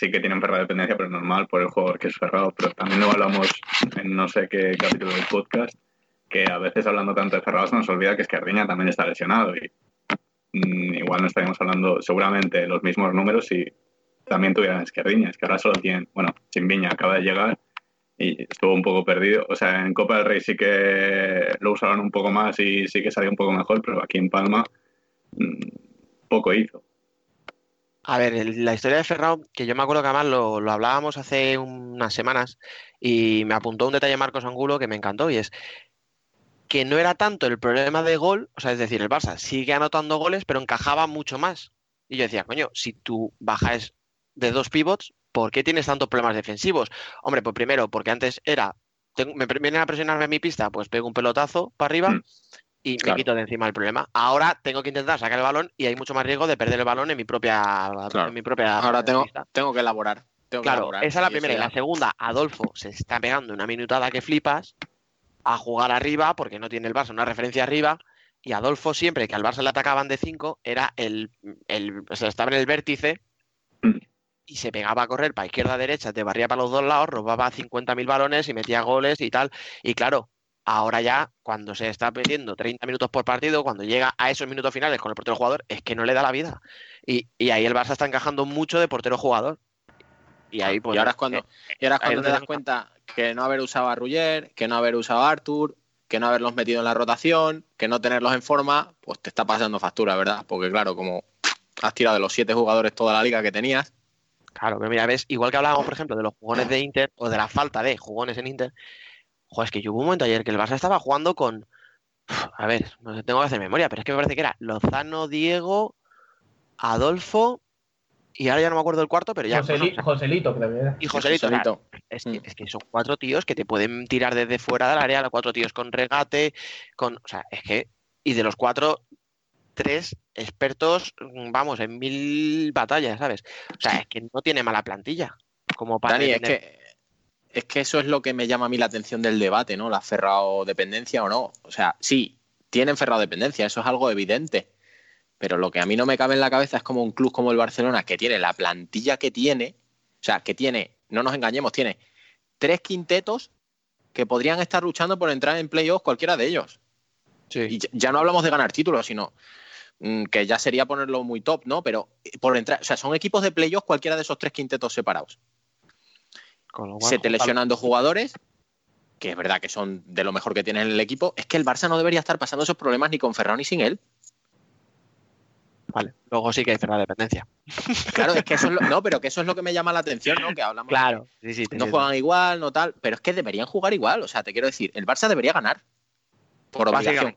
Speaker 9: sí que tienen Ferrao dependencia, pero normal por el jugador que es Ferrao. Pero también lo hablamos en no sé qué capítulo del podcast, que a veces hablando tanto de Ferrao se nos olvida que Esquerdiña también está lesionado igual no estaríamos hablando seguramente los mismos números si también tuvieran Esquerdiña. Es que ahora solo tienen, bueno, sin Viña acaba de llegar y estuvo un poco perdido. O sea, en Copa del Rey sí que lo usaron un poco más y sí que salió un poco mejor, pero aquí en Palma mmm, poco hizo.
Speaker 6: A ver, la historia de Ferrao, que yo me acuerdo que además lo, lo, hablábamos hace unas semanas y me apuntó un detalle Marcos Angulo que me encantó y es que no era tanto el problema de gol, o sea, es decir, el Barça sigue anotando goles, pero encajaba mucho más. Y yo decía, coño, si tú bajas de dos pivots, ¿por qué tienes tantos problemas defensivos? Hombre, pues primero, porque antes era, tengo, me vienen a presionarme en mi pista, pues pego un pelotazo para arriba. Mm y claro. me quito de encima el problema. Ahora tengo que intentar sacar el balón y hay mucho más riesgo de perder el balón en mi propia.
Speaker 11: Claro.
Speaker 6: En mi propia
Speaker 11: Ahora tengo, tengo que elaborar. Tengo
Speaker 6: claro,
Speaker 11: que elaborar.
Speaker 6: esa es la primera. Y la segunda, Adolfo se está pegando una minutada que flipas a jugar arriba porque no tiene el Barça una referencia arriba. Y Adolfo, siempre que al Barça le atacaban de 5, era el, el. O sea, estaba en el vértice y se pegaba a correr para izquierda derecha, te barría para los dos lados, robaba 50.000 balones y metía goles y tal. Y claro, ahora ya, cuando se está perdiendo 30 minutos por partido, cuando llega a esos minutos finales con el portero jugador, es que no le da la vida. Y, y ahí el Barça está encajando mucho de portero jugador. Y ahí pues,
Speaker 11: y ahora es cuando, y ahora es cuando te das cuenta que no haber usado a Rugger, que no haber usado a Arthur, que no haberlos metido en la rotación, que no tenerlos en forma, pues te está pasando factura, ¿verdad? Porque claro, como has tirado de los siete jugadores toda la liga que tenías.
Speaker 6: Claro, pero mira, ves, igual que hablábamos, por ejemplo, de los jugones de Inter o de la falta de jugones en Inter, Joder, es que yo hubo un momento ayer que el Barça estaba jugando con. A ver, no tengo que hacer memoria, pero es que me parece que era Lozano, Diego, Adolfo. Y ahora ya no me acuerdo del cuarto, pero ya.
Speaker 10: Joseli,
Speaker 6: o sea,
Speaker 10: Joselito, creo que era.
Speaker 6: Y Joselito. Es, que, es, que, son cuatro tíos que te pueden tirar desde fuera del área, los cuatro tíos con regate, con. O sea, es que. Y de los cuatro, tres expertos, vamos, en mil batallas, ¿sabes? O sea, es que no tiene mala plantilla. Como para
Speaker 11: Dani,
Speaker 6: tener...
Speaker 11: es que es que eso es lo que me llama a mí la atención del debate, ¿no? La ferrado dependencia o no. O sea, sí, tienen ferrado dependencia, eso es algo evidente. Pero lo que a mí no me cabe en la cabeza es como un club como el Barcelona, que tiene la plantilla que tiene, o sea, que tiene, no nos engañemos, tiene tres quintetos que podrían estar luchando por entrar en playoffs cualquiera de ellos.
Speaker 6: Sí.
Speaker 11: Y ya no hablamos de ganar títulos, sino mmm, que ya sería ponerlo muy top, ¿no? Pero por entrar, o sea, son equipos de playoffs cualquiera de esos tres quintetos separados. Se te lesionan dos jugadores, que es verdad que son de lo mejor que tiene en el equipo. Es que el Barça no debería estar pasando esos problemas ni con Ferran ni sin él.
Speaker 6: Vale, luego sí que hay Ferran dependencia. [laughs]
Speaker 11: Claro, es que eso es lo, no, pero que eso es lo que me llama la atención, ¿no? Que hablamos.
Speaker 6: Claro, sí, sí,
Speaker 11: no juegan igual, no tal, pero es que deberían jugar igual. O sea, te quiero decir, el Barça debería ganar. Por obligación.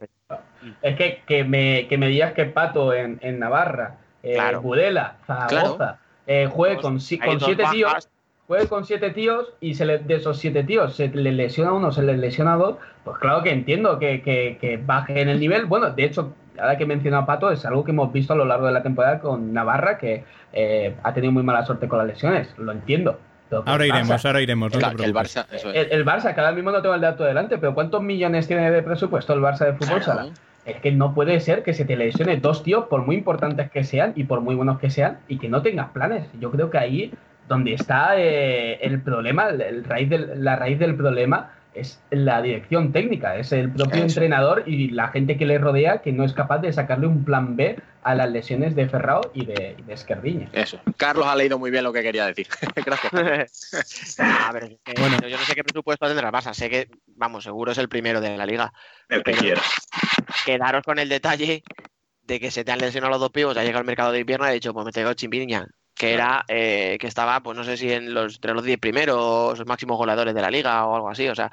Speaker 10: Es que, que, me, que me digas que Pato en, en Navarra, eh,
Speaker 6: Claro.
Speaker 10: Budela, Zaragoza,
Speaker 11: Claro.
Speaker 10: eh, juegue con, con siete tíos,
Speaker 6: bajas.
Speaker 10: juegue con siete tíos y se le- de esos siete tíos se le lesiona uno, se le lesiona dos, pues claro que entiendo que, que, que baje en el nivel. Bueno, de hecho, ahora que menciona a Pato, es algo que hemos visto a lo largo de la temporada con Navarra, que eh, ha tenido muy mala suerte con las lesiones, lo entiendo.
Speaker 2: Ahora
Speaker 10: Barça-
Speaker 2: iremos, ahora iremos.
Speaker 11: El. Barça, eso es.
Speaker 10: el, el Barça, que ahora mismo no tengo el dato delante, pero ¿cuántos millones tiene de presupuesto el Barça de fútbol
Speaker 11: Claro.
Speaker 10: sala? Es que no puede ser que se te lesione dos tíos, por muy importantes que sean y por muy buenos que sean, y que no tengas planes. Yo creo que ahí donde está eh, el problema, el, el raíz del- la raíz del problema es la dirección técnica, es el propio
Speaker 11: Eso.
Speaker 10: entrenador y la gente que le rodea que no es capaz de sacarle un plan B a las lesiones de Ferrao y de, de Esquerdiña.
Speaker 11: Eso. Carlos ha leído muy bien lo que quería decir. [laughs] Gracias. [laughs]
Speaker 6: a ver, es que
Speaker 2: Bueno.
Speaker 6: yo no sé qué presupuesto tendrá el Barça, sé que, vamos, seguro es el primero de la liga.
Speaker 9: El que
Speaker 6: Pero-
Speaker 9: quiera.
Speaker 6: Quedaros con el detalle de que se te han lesionado los dos pibos, ha llegado al mercado de invierno y ha dicho, pues me traigo Chimpiña, que era, eh, que estaba, pues no sé si en los, entre los 10 primeros máximos goleadores de la liga o algo así, o sea,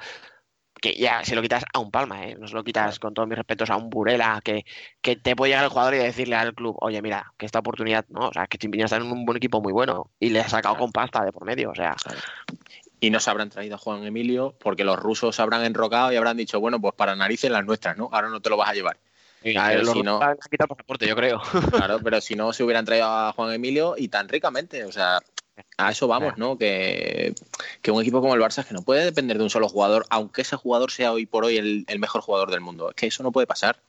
Speaker 6: que ya se lo quitas a un Palma, ¿eh? no se lo quitas con todos mis respetos a un Burela, que, que te puede llegar el jugador y decirle al club, oye, mira, que esta oportunidad, no, o sea, que Chimpiña está en un buen equipo muy bueno y le ha sacado con pasta de por medio, o sea,
Speaker 11: Y no se habrán traído a Juan Emilio porque los rusos se habrán enrocado y habrán dicho, bueno, pues para narices las nuestras, ¿no? Ahora no te lo vas a llevar.
Speaker 6: Los
Speaker 11: si no-
Speaker 6: han quitado pasaporte, yo creo. [laughs]
Speaker 11: Claro, pero si no se hubieran traído a Juan Emilio y tan ricamente, o sea, a eso vamos, ¿no? Que, que un equipo como el Barça es que no puede depender de un solo jugador, aunque ese jugador sea hoy por hoy el, el mejor jugador del mundo. Es que eso no puede pasar.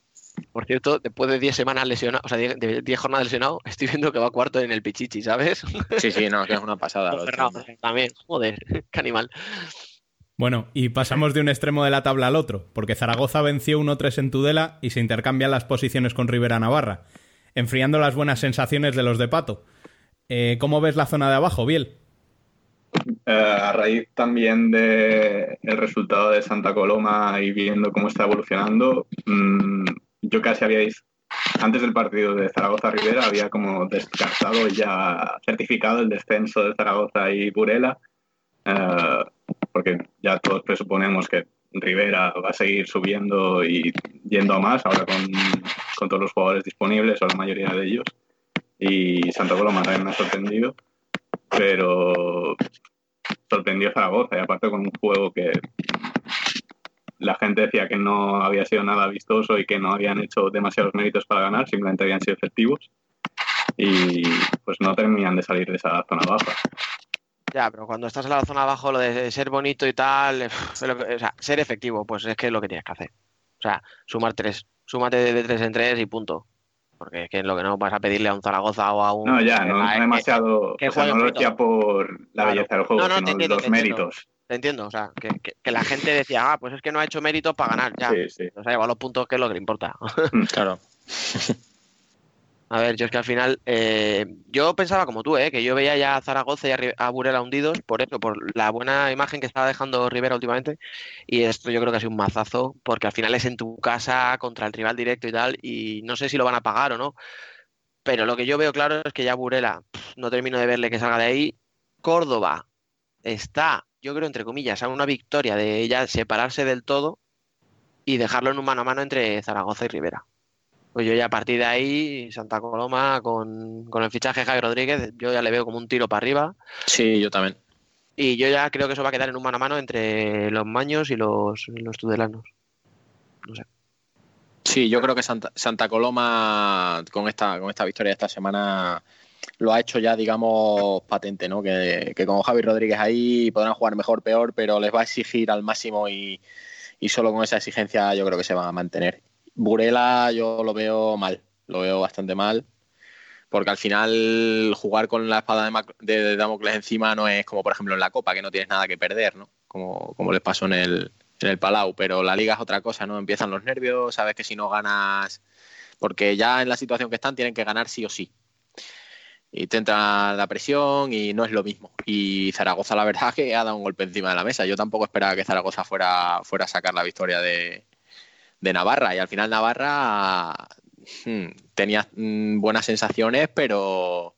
Speaker 6: Por cierto, después de 10 semanas lesionado, o sea, 10 de 10 jornadas lesionado, [laughs] estoy viendo que va cuarto en el Pichichi, ¿sabes?
Speaker 11: Sí, sí, no, que es una pasada. [laughs]
Speaker 6: también, joder, qué animal.
Speaker 2: Bueno, y pasamos de un extremo de la tabla al otro, porque Zaragoza venció 1-3 en Tudela y se intercambian las posiciones con Rivera Navarra, enfriando las buenas sensaciones de los de Pato. Eh, ¿Cómo ves la zona de abajo, Biel?
Speaker 9: Eh, a raíz también del resultado de Santa Coloma y viendo cómo está evolucionando, mm, yo casi había, dis- antes del partido de Zaragoza-Rivera, había como descartado ya certificado el descenso de Zaragoza y Burela, eh, porque ya todos presuponemos que Rivera va a seguir subiendo y yendo a más, ahora con, con todos los jugadores disponibles, o la mayoría de ellos, y Santa Coloma también me ha sorprendido, pero sorprendió Zaragoza y aparte con un juego que la gente decía que no había sido nada vistoso y que no habían hecho demasiados méritos para ganar, simplemente habían sido efectivos y pues no terminan de salir de esa zona baja.
Speaker 6: Ya, pero cuando estás en la zona abajo, lo de ser bonito y tal, [laughs] que- o sea, ser efectivo, pues es que es lo que tienes que hacer. O sea, sumar tres, súmate de tres en tres y punto. Porque es que es lo que no vas a pedirle a un Zaragoza o a un...
Speaker 9: No, ya, no,
Speaker 6: Ah,
Speaker 9: no
Speaker 6: es que-
Speaker 9: demasiado,
Speaker 6: que
Speaker 9: o sea,
Speaker 6: juegue
Speaker 9: no lo
Speaker 6: bonito.
Speaker 9: decía por la
Speaker 6: Claro.
Speaker 9: belleza del juego,
Speaker 6: No, no, te
Speaker 9: sino
Speaker 6: entiendo,
Speaker 9: los
Speaker 6: te entiendo.
Speaker 9: méritos.
Speaker 6: Te entiendo, o sea, que, que- que la gente decía, ah, pues es que no ha hecho méritos para ganar, ya.
Speaker 9: Sí, sí.
Speaker 6: O sea, igual los puntos que es lo que le importa. [laughs]
Speaker 11: Claro. [laughs]
Speaker 6: A ver, yo es que al final, eh, yo pensaba como tú, ¿eh? que yo veía ya a Zaragoza y a, Burela hundidos por eso, por la buena imagen que estaba dejando Rivera últimamente. Y esto yo creo que ha sido un mazazo, porque al final es en tu casa contra el rival directo y tal, y no sé si lo van a pagar o no. Pero lo que yo veo claro es que ya Burela, no termino de verle que salga de ahí. Córdoba está, yo creo, entre comillas, a una victoria de ya separarse del todo y dejarlo en un mano a mano entre Zaragoza y Rivera. Pues yo ya a partir de ahí, Santa Coloma, con, con el fichaje de Javi Rodríguez, yo ya le veo como un tiro para arriba.
Speaker 11: Sí, yo también.
Speaker 6: Y yo ya creo que eso va a quedar en un mano a mano entre los maños y los, los tudelanos. No sé.
Speaker 11: Sí, yo creo que Santa, Santa Coloma con esta, con esta victoria de esta semana lo ha hecho ya, digamos, patente, ¿no? Que, que con Javi Rodríguez ahí podrán jugar mejor, peor, pero les va a exigir al máximo y, y solo con esa exigencia yo creo que se van a mantener. Burela yo lo veo mal, lo veo bastante mal, porque al final jugar con la espada de, de Damocles encima no es como por ejemplo en la Copa, que no tienes nada que perder, ¿no? Como, como les pasó en el, en el Palau, pero la liga es otra cosa, ¿no? Empiezan los nervios, sabes que si no ganas, porque ya en la situación que están tienen que ganar sí o sí. Y te entra la presión y no es lo mismo. Y Zaragoza, la verdad, [laughs] que ha dado un golpe encima de la mesa. Yo tampoco esperaba que Zaragoza fuera, fuera a sacar la victoria de, de Navarra. Y al final Navarra hmm, tenía mm, buenas sensaciones, pero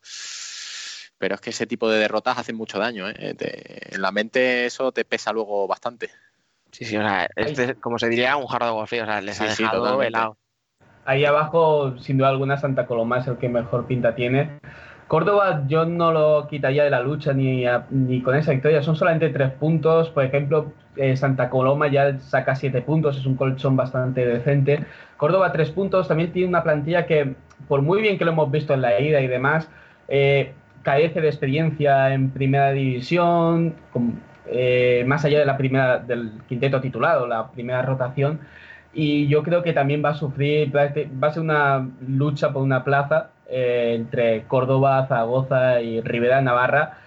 Speaker 11: pero es que ese tipo de derrotas hacen mucho daño. ¿eh? Te- en la mente eso te pesa luego bastante.
Speaker 6: Sí, sí, o sea, este es, como se diría, un jarro de agua fría. O sea, les
Speaker 11: Sí,
Speaker 6: ha
Speaker 11: sí,
Speaker 6: dejado helado.
Speaker 10: Ahí abajo, sin duda alguna, Santa Coloma es el que mejor pinta tiene. Córdoba yo no lo quitaría de la lucha ni, a- ni con esa victoria, son solamente tres puntos. Por ejemplo, eh, Santa Coloma ya saca siete puntos, es un colchón bastante decente. Córdoba tres puntos, también tiene una plantilla que, por muy bien que lo hemos visto en la ida y demás, eh, carece de experiencia en primera división, eh, más allá de la primera, del quinteto titulado, la primera rotación. Y yo creo que también va a sufrir, va a ser una lucha por una plaza entre Córdoba, Zaragoza y Rivera Navarra,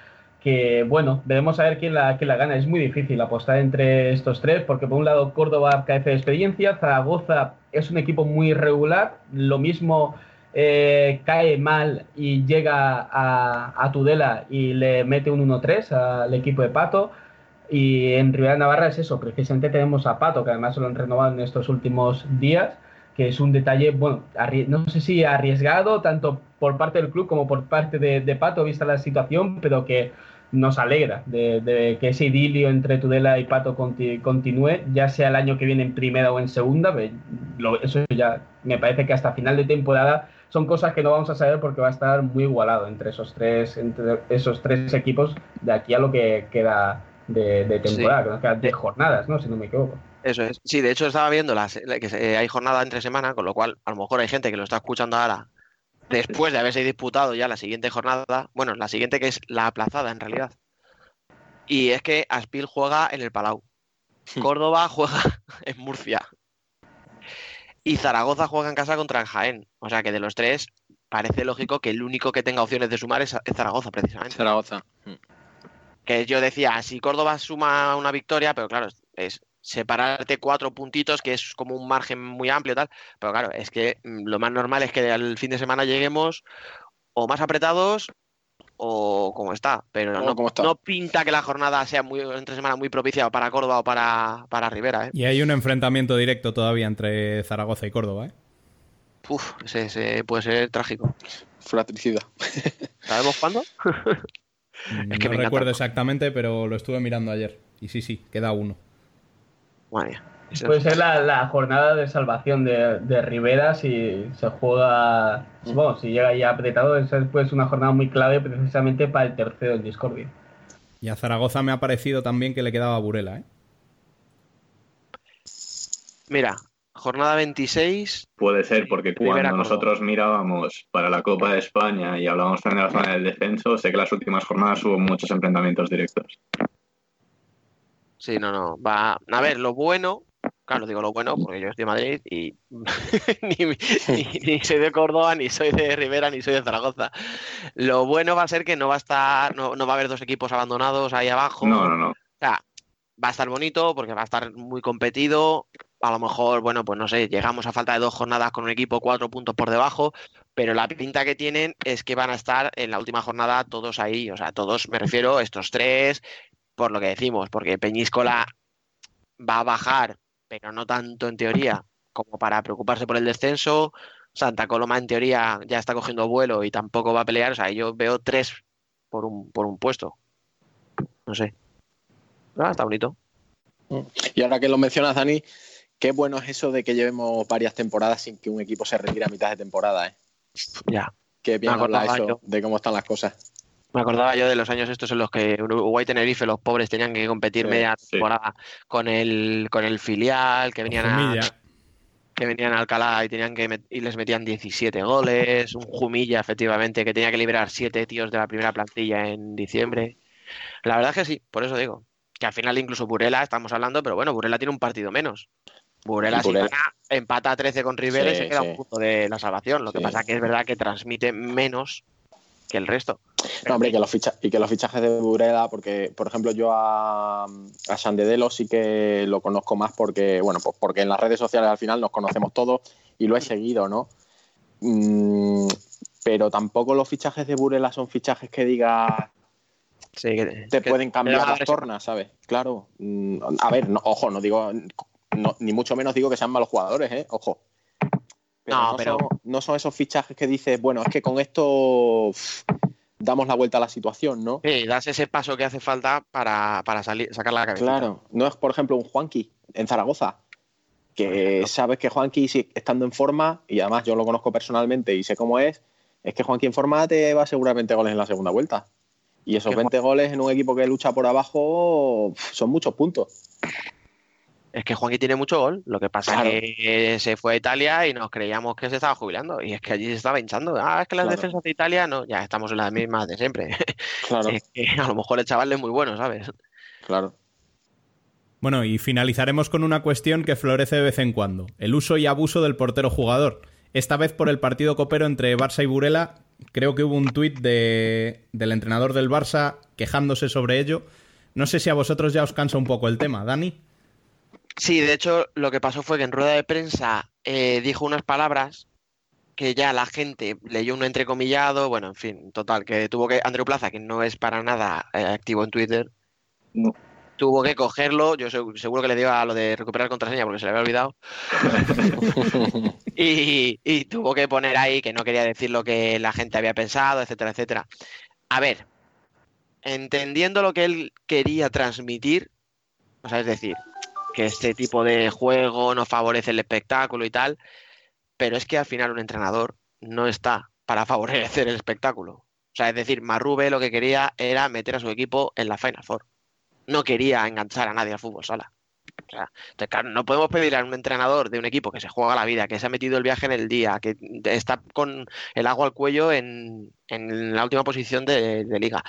Speaker 10: que bueno, debemos saber quién la, quién la gana. Es muy difícil apostar entre estos tres, porque por un lado Córdoba carece de experiencia, Zaragoza es un equipo muy irregular, lo mismo eh, cae mal y llega a, Tudela y le mete un 1-3 al equipo de Pato. Y en Rivera Navarra es eso, precisamente tenemos a Pato, que además lo han renovado en estos últimos días, que es un detalle, bueno, no sé si arriesgado tanto por parte del club como por parte de Pato, vista la situación, pero que nos alegra de, de que ese idilio entre Tudela y Pato conti- continúe, ya sea el año que viene en primera o en segunda. lo- eso ya me parece que hasta final de temporada son cosas que no vamos a saber porque va a estar muy igualado entre esos tres, entre esos tres equipos de aquí a lo que queda de, de temporada, que nos quedan 10 jornadas, ¿no? Si no me equivoco.
Speaker 6: Eso es. Sí, de hecho estaba viendo las, la- que se- hay jornada entre semana, con lo cual a lo mejor hay gente que lo está escuchando ahora después de haberse disputado ya la siguiente jornada. Bueno, la siguiente que es la aplazada en realidad. Y es que Aspil juega en el Palau. Córdoba juega [laughs] en Murcia. Y Zaragoza juega en casa contra el Jaén. O sea que de los tres parece lógico que el único que tenga opciones de sumar es, Zaragoza, precisamente.
Speaker 11: Zaragoza.
Speaker 6: Que yo decía, si Córdoba suma una victoria, pero claro, es, es separarte cuatro puntitos, que es como un margen muy amplio y tal. Pero claro, es que mm, lo más normal es que al fin de semana lleguemos o más apretados o como está. Pero no,
Speaker 11: como está.
Speaker 6: no pinta que la jornada sea muy entre semana muy propicia para Córdoba o para, para Rivera, ¿eh?
Speaker 2: Y hay un enfrentamiento directo todavía entre Zaragoza y Córdoba, ¿eh?
Speaker 6: Uf, ese, ese puede ser trágico.
Speaker 11: Fratricida. [laughs]
Speaker 6: ¿Sabemos cuándo? [laughs] Es que
Speaker 2: no
Speaker 6: me encanta.
Speaker 2: recuerdo exactamente, pero lo estuve mirando ayer. Y sí, sí, queda uno.
Speaker 6: Madre mía. Ese-
Speaker 10: Puede ser la, la jornada de salvación de, de Rivera si se juega, bueno, si llega ya apretado, esa es pues una jornada muy clave precisamente para el tercero en discordia.
Speaker 2: Y a Zaragoza me ha parecido también que le quedaba Burela, ¿eh?
Speaker 6: Mira, jornada 26.
Speaker 9: Puede ser, porque cuando nosotros mirábamos para la Copa de España y hablábamos también de la zona del descenso, sé que las últimas jornadas hubo muchos enfrentamientos directos.
Speaker 6: Sí, no, no. Va. A ver, lo bueno, claro, digo lo bueno porque yo estoy en Madrid y [laughs] ni, ni- [laughs] ni soy de Córdoba, ni soy de Rivera, ni soy de Zaragoza. Lo bueno va a ser que no va a estar, no, no va a haber dos equipos abandonados ahí abajo.
Speaker 9: No, no, no.
Speaker 6: O sea, va a estar bonito porque va a estar muy competido. A lo mejor, bueno, pues no sé, llegamos a falta de dos jornadas con un equipo cuatro puntos por debajo, pero la pinta que tienen es que van a estar en la última jornada todos ahí, o sea, todos, me refiero, estos tres, por lo que decimos, porque Peñíscola va a bajar, pero no tanto en teoría como para preocuparse por el descenso. Santa Coloma en teoría ya está cogiendo vuelo y tampoco va a pelear, o sea, yo veo tres por un, por un puesto. No sé. Ah, está bonito.
Speaker 11: Y ahora que lo mencionas, Dani, qué bueno es eso de que llevemos varias temporadas sin que un equipo se retire a mitad de temporada, ¿eh?
Speaker 6: Ya.
Speaker 11: Qué bien habla eso
Speaker 6: yo.
Speaker 11: de cómo están las cosas.
Speaker 6: Me acordaba yo de los años estos en los que Uruguay y Tenerife, los pobres, tenían que competir
Speaker 11: Sí,
Speaker 6: media
Speaker 9: sí.
Speaker 6: temporada con el, con el filial, que venían a, que venían a Alcalá y tenían que met- y les metían 17 goles, un Jumilla, efectivamente, que tenía que liberar siete tíos de la primera plantilla en diciembre. La verdad es que sí, por eso digo. Que al final incluso Burela estamos hablando, pero bueno, Burela tiene un partido menos. Burela, si
Speaker 11: Burela.
Speaker 6: gana, empata a 13 con Rivera y se queda
Speaker 11: sí.
Speaker 6: un punto de la salvación. Lo que pasa que es verdad que transmite menos que el resto.
Speaker 11: No, hombre, y que los ficha- y que los fichajes de Burela, porque, por ejemplo, yo a, a Sandedelo sí que lo conozco más porque, bueno, pues porque en las redes sociales al final nos conocemos todos y lo he seguido, ¿no? Mm, pero tampoco los fichajes de Burela son fichajes que digas
Speaker 6: Sí, que-
Speaker 11: te
Speaker 6: que-
Speaker 11: pueden cambiar las tornas, ¿sabes? Claro. Mm, A ver, no, ojo, no digo, no- ni mucho menos digo que sean malos jugadores, ¿eh? Ojo. Pero
Speaker 6: No,
Speaker 11: no,
Speaker 6: pero-
Speaker 11: Son, no son esos fichajes que dices, bueno, es que con esto damos la vuelta a la situación, ¿no?
Speaker 6: Sí, das ese paso que hace falta para, para salir, sacar la cabeza.
Speaker 11: Claro. No es, por ejemplo, un Juanqui en Zaragoza. Que sabes que Juanqui, si- estando en forma, y además yo lo conozco personalmente y sé cómo es, es que Juanqui en forma te va a asegurar 20 goles en la segunda vuelta. Y esos
Speaker 6: Que
Speaker 11: 20 goles en un equipo que lucha por abajo son muchos puntos.
Speaker 6: Es que Juanqui tiene mucho gol. Lo que pasa
Speaker 11: Claro.
Speaker 6: es que se fue a Italia y nos creíamos que se estaba jubilando. Y es que allí se estaba hinchando. Ah, es que las
Speaker 11: Claro.
Speaker 6: defensas de Italia no, ya estamos en las mismas de siempre. [laughs]
Speaker 11: Claro,
Speaker 6: Es que a lo mejor el chaval es muy bueno, ¿sabes?
Speaker 11: claro.
Speaker 2: Bueno, y finalizaremos con una cuestión que florece de vez en cuando: el uso y abuso del portero jugador. Esta vez por el partido copero entre Barça y Burela. Creo que hubo un tuit de, del entrenador del Barça quejándose sobre ello. No sé si a vosotros ya os cansa un poco el tema, Dani.
Speaker 6: Sí, de hecho, lo que pasó fue que en rueda de prensa eh, dijo unas palabras que ya la gente leyó un entrecomillado, bueno, en fin, total, que tuvo que Andreu Plaza, que no es para nada eh, activo en Twitter,
Speaker 9: No.
Speaker 6: tuvo que cogerlo, yo seg- seguro que le dio a lo de recuperar contraseña porque se le había olvidado. [laughs] y, y tuvo que poner ahí que no quería decir lo que la gente había pensado, etcétera, etcétera. A ver, entendiendo lo que él quería transmitir, o sea, es decir, que este tipo de juego no favorece el espectáculo y tal, pero es que al final un entrenador no está para [laughs] favorecer el espectáculo. O sea, es decir, Marrube lo que quería era meter a su equipo en la Final Four. No quería enganchar a nadie al fútbol sala. O sea, claro, no podemos pedir a un entrenador de un equipo que se juega la vida, que se ha metido el viaje en el día, que está con el agua al cuello en, en la última posición de, de liga.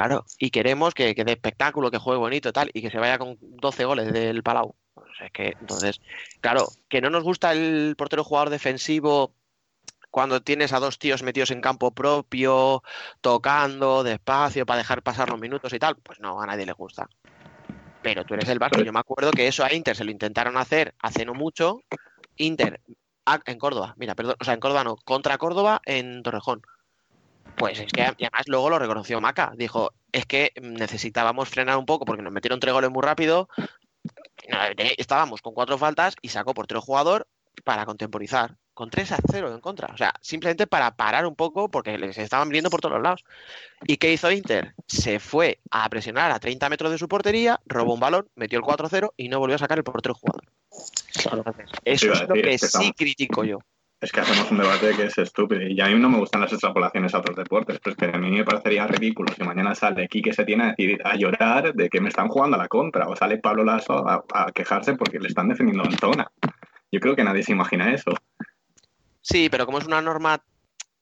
Speaker 6: Claro, y queremos que, que dé espectáculo, que juegue bonito y tal, y que se vaya con 12 goles del Palau. O sea, es que, entonces, claro, que no nos gusta el portero jugador defensivo cuando tienes a dos tíos metidos en campo propio, tocando despacio para dejar pasar los minutos y tal, pues no, a nadie le gusta. Pero tú eres el Barça. Yo me acuerdo que eso a Inter se lo intentaron hacer hace no mucho. Inter ah, en Córdoba, mira, perdón, o sea, en Córdoba no, contra Córdoba en Torrejón. Pues es que y además luego lo reconoció Maca. Dijo, es que necesitábamos frenar un poco porque nos metieron tres goles muy rápido. Estábamos con cuatro faltas y sacó portero jugador para contemporizar. Con 3 a 0 en contra. O sea, simplemente para parar un poco porque les estaban viendo por todos los lados. ¿Y qué hizo Inter? Se fue a presionar a 30 metros de su portería, robó un balón, metió el 4-0 y no volvió a sacar el portero jugador. Eso
Speaker 9: a
Speaker 6: es lo que sí critico yo.
Speaker 9: Es que hacemos un debate que es estúpido. Y a mí no me gustan las extrapolaciones a otros deportes, pero es que a mí me parecería ridículo si mañana sale Quique Setién a decir a llorar de que me están jugando a la contra, o sale Pablo Lasso a, quejarse porque le están defendiendo en zona. Yo creo que nadie se imagina eso.
Speaker 6: Sí, pero como es una norma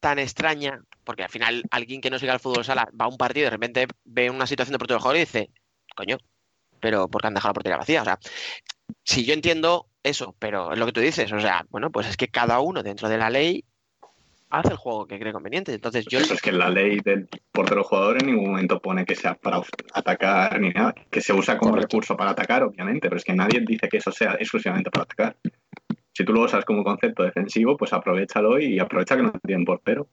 Speaker 6: tan extraña, porque al final alguien que no siga el fútbol sala va a un partido y de repente ve una situación de portero jugador y dice, coño, pero ¿por qué han dejado la portería vacía? O sea, si yo entiendo eso, pero es lo que tú dices, o sea, bueno, pues es que cada uno dentro de la ley hace el juego que cree conveniente. Entonces yo
Speaker 9: Eso es que la ley del portero jugador en ningún momento pone que sea para atacar ni nada, que se usa como recurso para atacar, obviamente, pero es que nadie dice que eso sea exclusivamente para atacar. Si tú lo usas como concepto defensivo, pues aprovechalo y aprovecha que no tienen portero.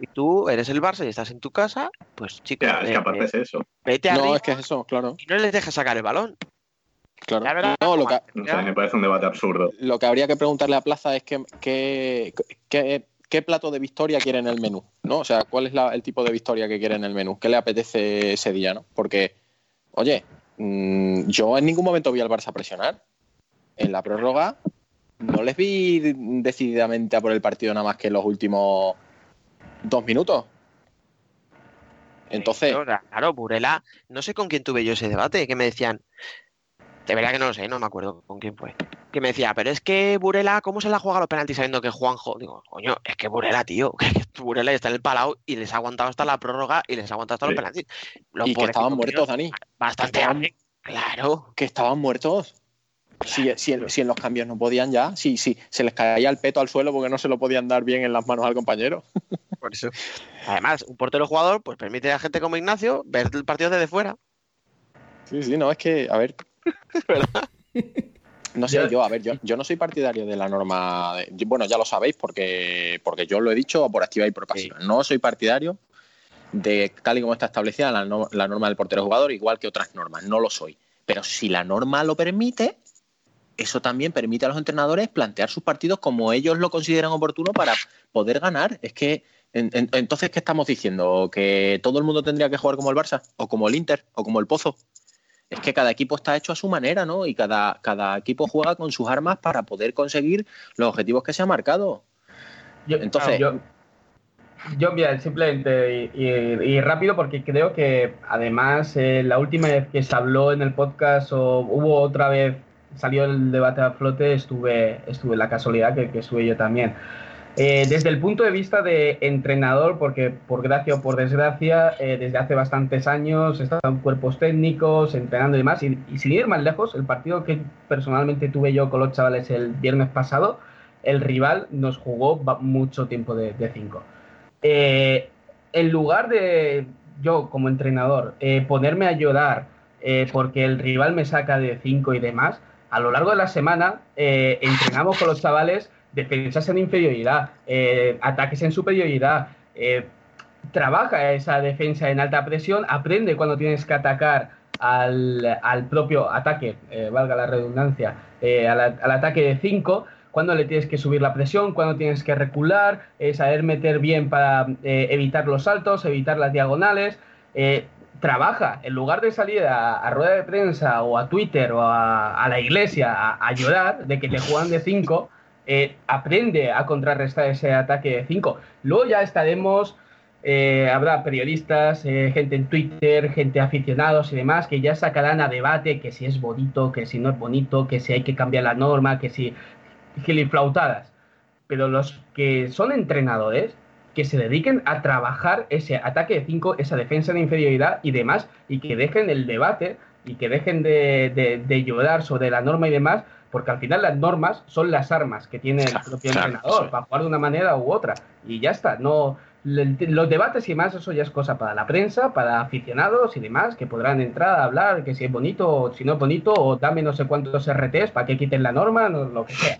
Speaker 6: y tú eres el Barça y estás en tu casa, pues chicos,
Speaker 9: Ya, es que
Speaker 6: eh,
Speaker 9: aparte
Speaker 6: eh,
Speaker 9: es eso.
Speaker 6: vete
Speaker 11: No,
Speaker 6: arriba
Speaker 11: es que es eso, claro.
Speaker 6: y no les dejes sacar el balón.
Speaker 11: Claro. No, lo que,
Speaker 9: No sé, me parece un debate absurdo.
Speaker 11: lo que habría que preguntarle a Plaza es que, que- que- qué plato de victoria quiere en el menú, ¿no? O sea, cuál es la- el tipo de victoria que quiere en el menú, qué le apetece ese día, ¿no? Porque, oye, mm, yo en ningún momento vi al Barça presionar. En la prórroga no les vi decididamente a por el partido nada más que los últimos dos minutos. Entonces,
Speaker 6: claro, Burela, no sé con quién tuve yo ese debate, que me decían, de verdad que no lo sé, no me acuerdo con quién fue, que me decía, pero es que Burela, ¿cómo se la juega a los penaltis sabiendo que Juanjo? Digo, coño, es que Burela, tío, [laughs] que Burela está en el palau y les ha aguantado hasta la prórroga y les ha aguantado hasta los penaltis. Los
Speaker 11: y que estaban muertos, Dani.
Speaker 6: Bastante
Speaker 11: Estaban-
Speaker 6: hambre, claro.
Speaker 11: que estaban muertos. Si, si en, si en los cambios no podían ya, si, si se les caía el peto al suelo porque no se lo podían dar bien en las manos al compañero. [laughs]
Speaker 6: Por eso. Además, un portero jugador, pues permite a gente como Ignacio ver el partido desde fuera.
Speaker 11: Sí, sí, no, es que, a ver. [laughs] No sé,
Speaker 10: Yo-
Speaker 11: a ver, yo, yo no soy partidario de la norma. de- yo- bueno, ya lo sabéis porque, porque yo lo he dicho por activa y por pasiva. No soy partidario de tal y como está establecida la, no- la norma del portero jugador, igual que otras normas. No lo soy. Pero si la norma lo permite, eso también permite a los entrenadores plantear sus partidos como ellos lo consideran oportuno para poder ganar. Es que, en- en- entonces, ¿qué estamos diciendo? ¿Que todo el mundo tendría que jugar como el Barça? ¿O como el Inter? ¿O como el Pozo? Es que cada equipo está hecho a su manera, ¿no? Y cada, cada equipo juega con sus armas para poder conseguir los objetivos que se han marcado.
Speaker 10: Yo,
Speaker 11: Entonces-
Speaker 10: yo, yo, mira, simplemente y, y- y rápido porque creo que además eh, la última vez que se habló en el podcast o hubo otra vez, salió el debate a flote, estuve, estuve la casualidad que, que estuve yo también. Eh, desde el punto de vista de entrenador, porque por gracia o por desgracia, eh, desde hace bastantes años en cuerpos técnicos, entrenando y demás, y, y sin ir más lejos, el partido que personalmente tuve yo con los chavales el viernes pasado, el rival nos jugó mucho tiempo de 5. en lugar de yo como entrenador eh, ponerme a llorar eh, porque el rival me saca de 5 y demás, a lo largo de la semana eh, entrenamos con los chavales defensas en inferioridad, eh, ataques en superioridad, eh, trabaja esa defensa en alta presión, aprende cuando tienes que atacar al, al propio ataque, eh, valga la redundancia, al, ataque de 5, cuándo le tienes que subir la presión, cuándo tienes que recular, saber meter bien para evitar los saltos, evitar las diagonales. trabaja, en lugar de salir a, rueda de prensa o a Twitter o a, a la iglesia a, a llorar de que te juegan de 5, aprende a contrarrestar ese ataque de 5. Luego ya estaremos, eh, habrá periodistas, eh, gente en Twitter, gente aficionados y demás que ya sacarán a debate que si es bonito, que si no es bonito, que si hay que cambiar la norma, que si giliflautadas. Pero los que son entrenadores, que se dediquen a trabajar ese ataque de 5, esa defensa de inferioridad y demás, y que dejen el debate y que dejen de, de, de llorar sobre la norma y demás, porque al final las normas son las armas que tiene el propio
Speaker 11: claro,
Speaker 10: entrenador
Speaker 11: sí.
Speaker 10: para jugar de una manera u otra. Y ya está, no los debates y demás, eso ya es cosa para la prensa, para aficionados y demás, que podrán entrar a hablar que si es bonito o si no es bonito, o dame no sé cuántos RTs para que quiten la norma, no, lo que sea.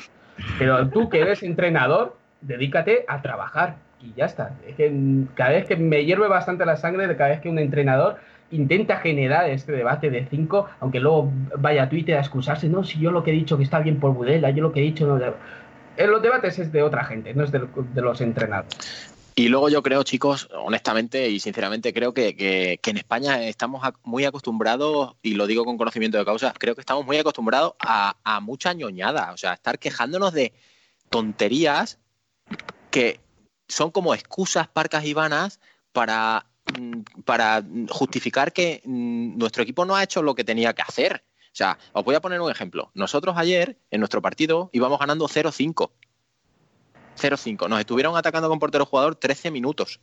Speaker 10: Pero tú que eres entrenador, dedícate a trabajar y ya está. Es que cada vez que me hierve bastante la sangre de cada vez que un entrenador intenta generar este debate de cinco, aunque luego vaya a Twitter a excusarse, no, si yo lo que he dicho que está bien por Budela, yo lo que he dicho no... Los debates es de otra gente, no es de, los entrenadores.
Speaker 11: Y luego yo creo, chicos, honestamente y sinceramente, creo que, que- en España estamos muy acostumbrados, y lo digo con conocimiento de causa, creo que estamos muy acostumbrados a, mucha ñoñada, o sea, estar quejándonos de tonterías que son como excusas parcas y vanas para, para justificar que mm, nuestro equipo no ha hecho lo que tenía que hacer. O sea, os voy a poner un ejemplo. Nosotros ayer, en nuestro partido, íbamos ganando 0-5. 0-5. Nos estuvieron atacando con portero jugador 13 minutos.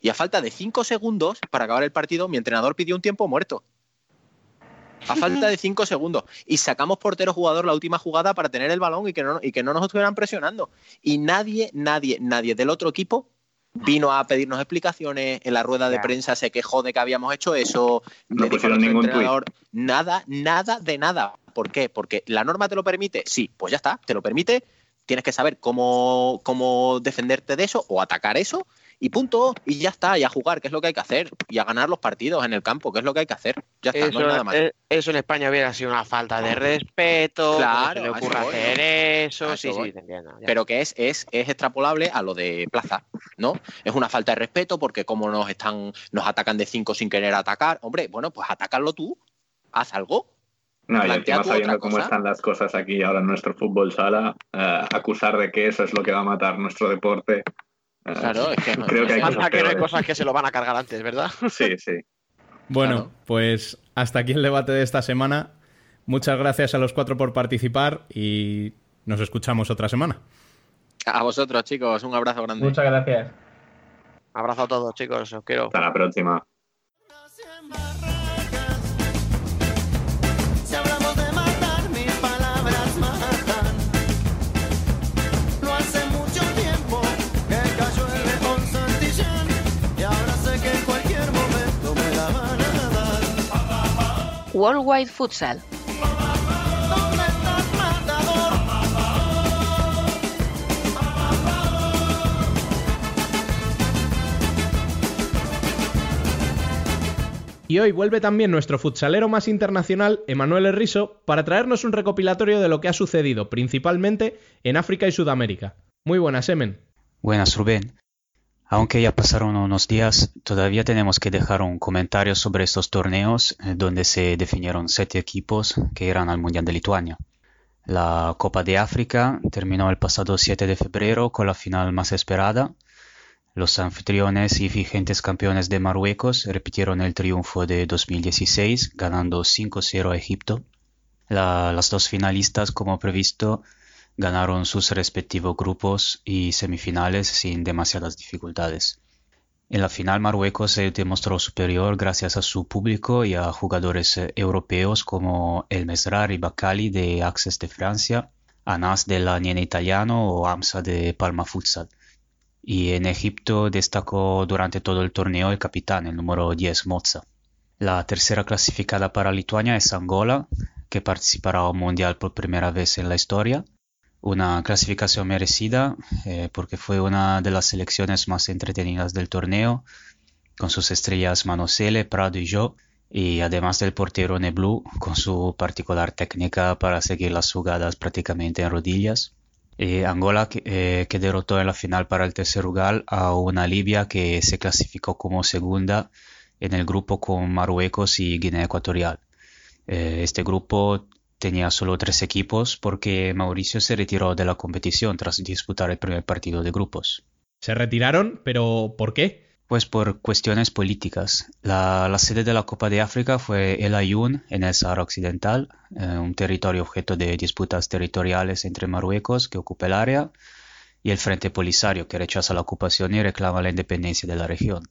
Speaker 11: Y a falta de 5 segundos para acabar el partido, mi entrenador pidió un tiempo muerto. A falta de 5 segundos. Y sacamos portero jugador la última jugada para tener el balón y que, no, y que no nos estuvieran presionando. Y nadie, nadie, nadie del otro equipo vino a pedirnos explicaciones. En la rueda de prensa se quejó de que habíamos hecho eso.
Speaker 9: No
Speaker 11: le dijo a
Speaker 9: pusieron ningún
Speaker 11: entrenador, Nada, nada de nada. ¿Por qué? Porque la norma te lo permite. Sí, pues ya está, te lo permite. Tienes que saber cómo, cómo defenderte de eso o atacar eso y punto. Y ya está, y a jugar, que es lo que hay que hacer. Y a ganar los partidos en el campo, que es lo que hay que hacer. Ya está,
Speaker 6: Eso,
Speaker 11: no nada más.
Speaker 6: eh, eso en España hubiera sido una falta de respeto.
Speaker 11: Claro,
Speaker 6: se le
Speaker 11: eso voy.
Speaker 6: hacer eso. Sí,
Speaker 11: voy.
Speaker 6: sí, te entiendo. ya.
Speaker 11: pero que es, es, es extrapolable a lo de Plaza, ¿no? Es una falta de respeto porque como nos están, nos atacan de cinco sin querer atacar, hombre, bueno, pues atácalo tú, haz algo.
Speaker 9: No, y encima sabiendo cómo
Speaker 11: cosa.
Speaker 9: están las cosas aquí ahora en nuestro fútbol sala, eh, acusar de que eso es lo que va a matar nuestro deporte.
Speaker 11: Claro, es que no- [laughs]
Speaker 9: creo que hay cosas
Speaker 6: que no hay cosas que se lo van a cargar antes, ¿verdad? [laughs]
Speaker 9: Sí, sí.
Speaker 2: Bueno,
Speaker 11: Claro.
Speaker 2: pues hasta aquí el debate de esta semana. Muchas gracias a los cuatro por participar y nos escuchamos otra semana.
Speaker 11: A vosotros, chicos, un abrazo grande.
Speaker 10: Muchas gracias.
Speaker 6: Abrazo a todos, chicos. Os quiero.
Speaker 9: Hasta la próxima.
Speaker 1: Worldwide Futsal.
Speaker 2: Y hoy vuelve también nuestro futsalero más internacional, Emanuel Herriso, para traernos un recopilatorio de lo que ha sucedido principalmente en África y Sudamérica. Muy buenas, Emen.
Speaker 12: Buenas, Rubén. Aunque ya pasaron unos días, todavía tenemos que dejar un comentario sobre estos torneos eh, donde se definieron siete equipos que irán al Mundial de Lituania. La Copa de África terminó el pasado 7 de febrero con la final más esperada. Los anfitriones y vigentes campeones de Marruecos repitieron el triunfo de 2016, ganando 5-0 a Egipto. La- las dos finalistas, como previsto, ganaron sus respectivos grupos y semifinales sin demasiadas dificultades. En la final Marruecos se demostró superior gracias a su público y a jugadores eh, europeos como El Mesrar y Bacali de Access de Francia, Anas de la Niene Italiano o Amsa de Palma Futsal. Y en Egipto destacó durante todo el torneo el capitán, el número 10 Mozza. La tercera clasificada para Lituania es Angola, que participará al Mundial por primera vez en la historia. Una clasificación merecida eh, porque fue una de las selecciones más entretenidas del torneo, con sus estrellas Manosele, Prado y yo, y además del portero Neblu con su particular técnica para seguir las jugadas prácticamente en rodillas. Y Angola que, eh, que derrotó en la final para el tercer lugar a una Libia que se clasificó como segunda en el grupo con Marruecos y Guinea Ecuatorial. Eh, este grupo tenía solo tres equipos porque Mauricio se retiró de la competición tras disputar el primer partido de grupos.
Speaker 2: Se retiraron, pero ¿por qué?
Speaker 12: Pues por cuestiones políticas. La, la sede de la Copa de África fue el Ayun, en el Sahara Occidental, eh, un territorio objeto de disputas territoriales entre Marruecos, que ocupa el área, y el Frente Polisario, que rechaza la ocupación y reclama la independencia de la región.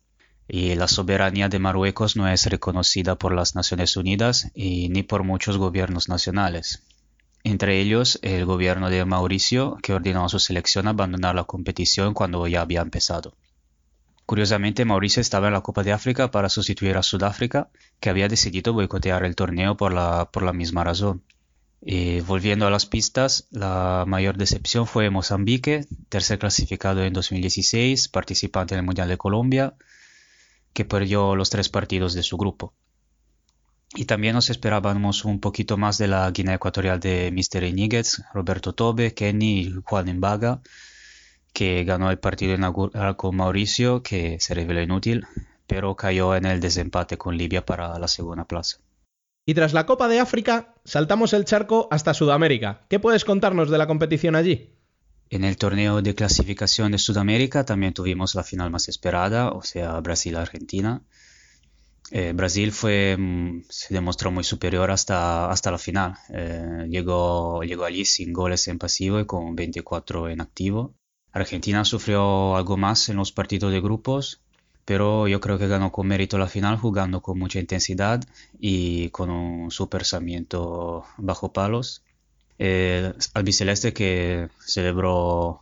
Speaker 12: Y la soberanía de Marruecos no es reconocida por las Naciones Unidas y ni por muchos gobiernos nacionales. Entre ellos, el gobierno de Mauricio, que ordenó a su selección abandonar la competición cuando ya había empezado. Curiosamente, Mauricio estaba en la Copa de África para sustituir a Sudáfrica, que había decidido boicotear el torneo por la, misma razón. Y volviendo a las pistas, la mayor decepción fue Mozambique, tercer clasificado en 2016, participante en el Mundial de Colombia, que perdió los tres partidos de su grupo. Y también nos esperábamos un poquito más de la Guinea Ecuatorial de Mr. Iníguez, Roberto Tobe, Kenny y Juan Embaga, que ganó el partido inaugural con Mauricio, que se reveló inútil, pero cayó en el desempate con Libia para la segunda plaza.
Speaker 2: Y tras la Copa de África, saltamos el charco hasta Sudamérica. ¿Qué puedes contarnos de la competición allí?
Speaker 12: En el torneo de clasificación de Sudamérica también tuvimos la final más esperada, o sea, Brasil-Argentina. Eh, Brasil fue, mm, se demostró muy superior hasta, hasta la final. Eh, llegó, llegó allí sin goles en pasivo y con 24 en activo. Argentina sufrió algo más en los partidos de grupos, pero yo creo que ganó con mérito la final jugando con mucha intensidad y con un super bajo palos. El albiceleste que celebró,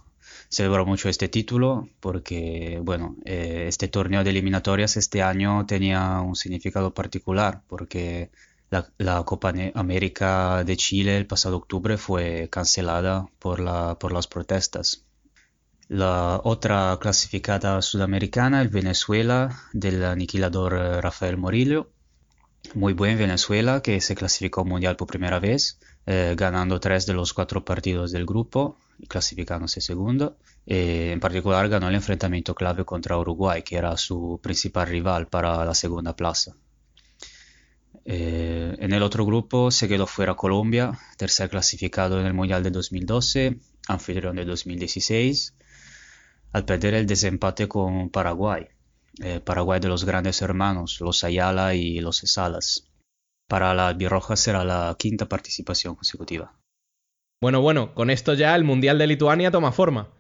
Speaker 12: celebró mucho este título porque, bueno, eh, este torneo de eliminatorias este año tenía un significado particular porque la, la, Copa América de Chile el pasado octubre fue cancelada por, la, por las protestas. La otra clasificada sudamericana, el Venezuela, del aniquilador eh, Rafael Morillo. Muy buen Venezuela, que se clasificó mundial por primera vez, eh, ganando tres de los cuatro partidos del grupo clasificándose segundo. Eh, en particular ganó el enfrentamiento clave contra Uruguay, que era su principal rival para la segunda plaza. en el otro grupo se quedó fuera Colombia, tercer clasificado en el Mundial de 2012, anfitrión de 2016 al perder el desempate con Paraguay, eh, Paraguay de los grandes hermanos, los Ayala y los Salas. Para la albirroja será la quinta participación consecutiva.
Speaker 2: Bueno, bueno, con esto ya el Mundial de Lituania toma forma.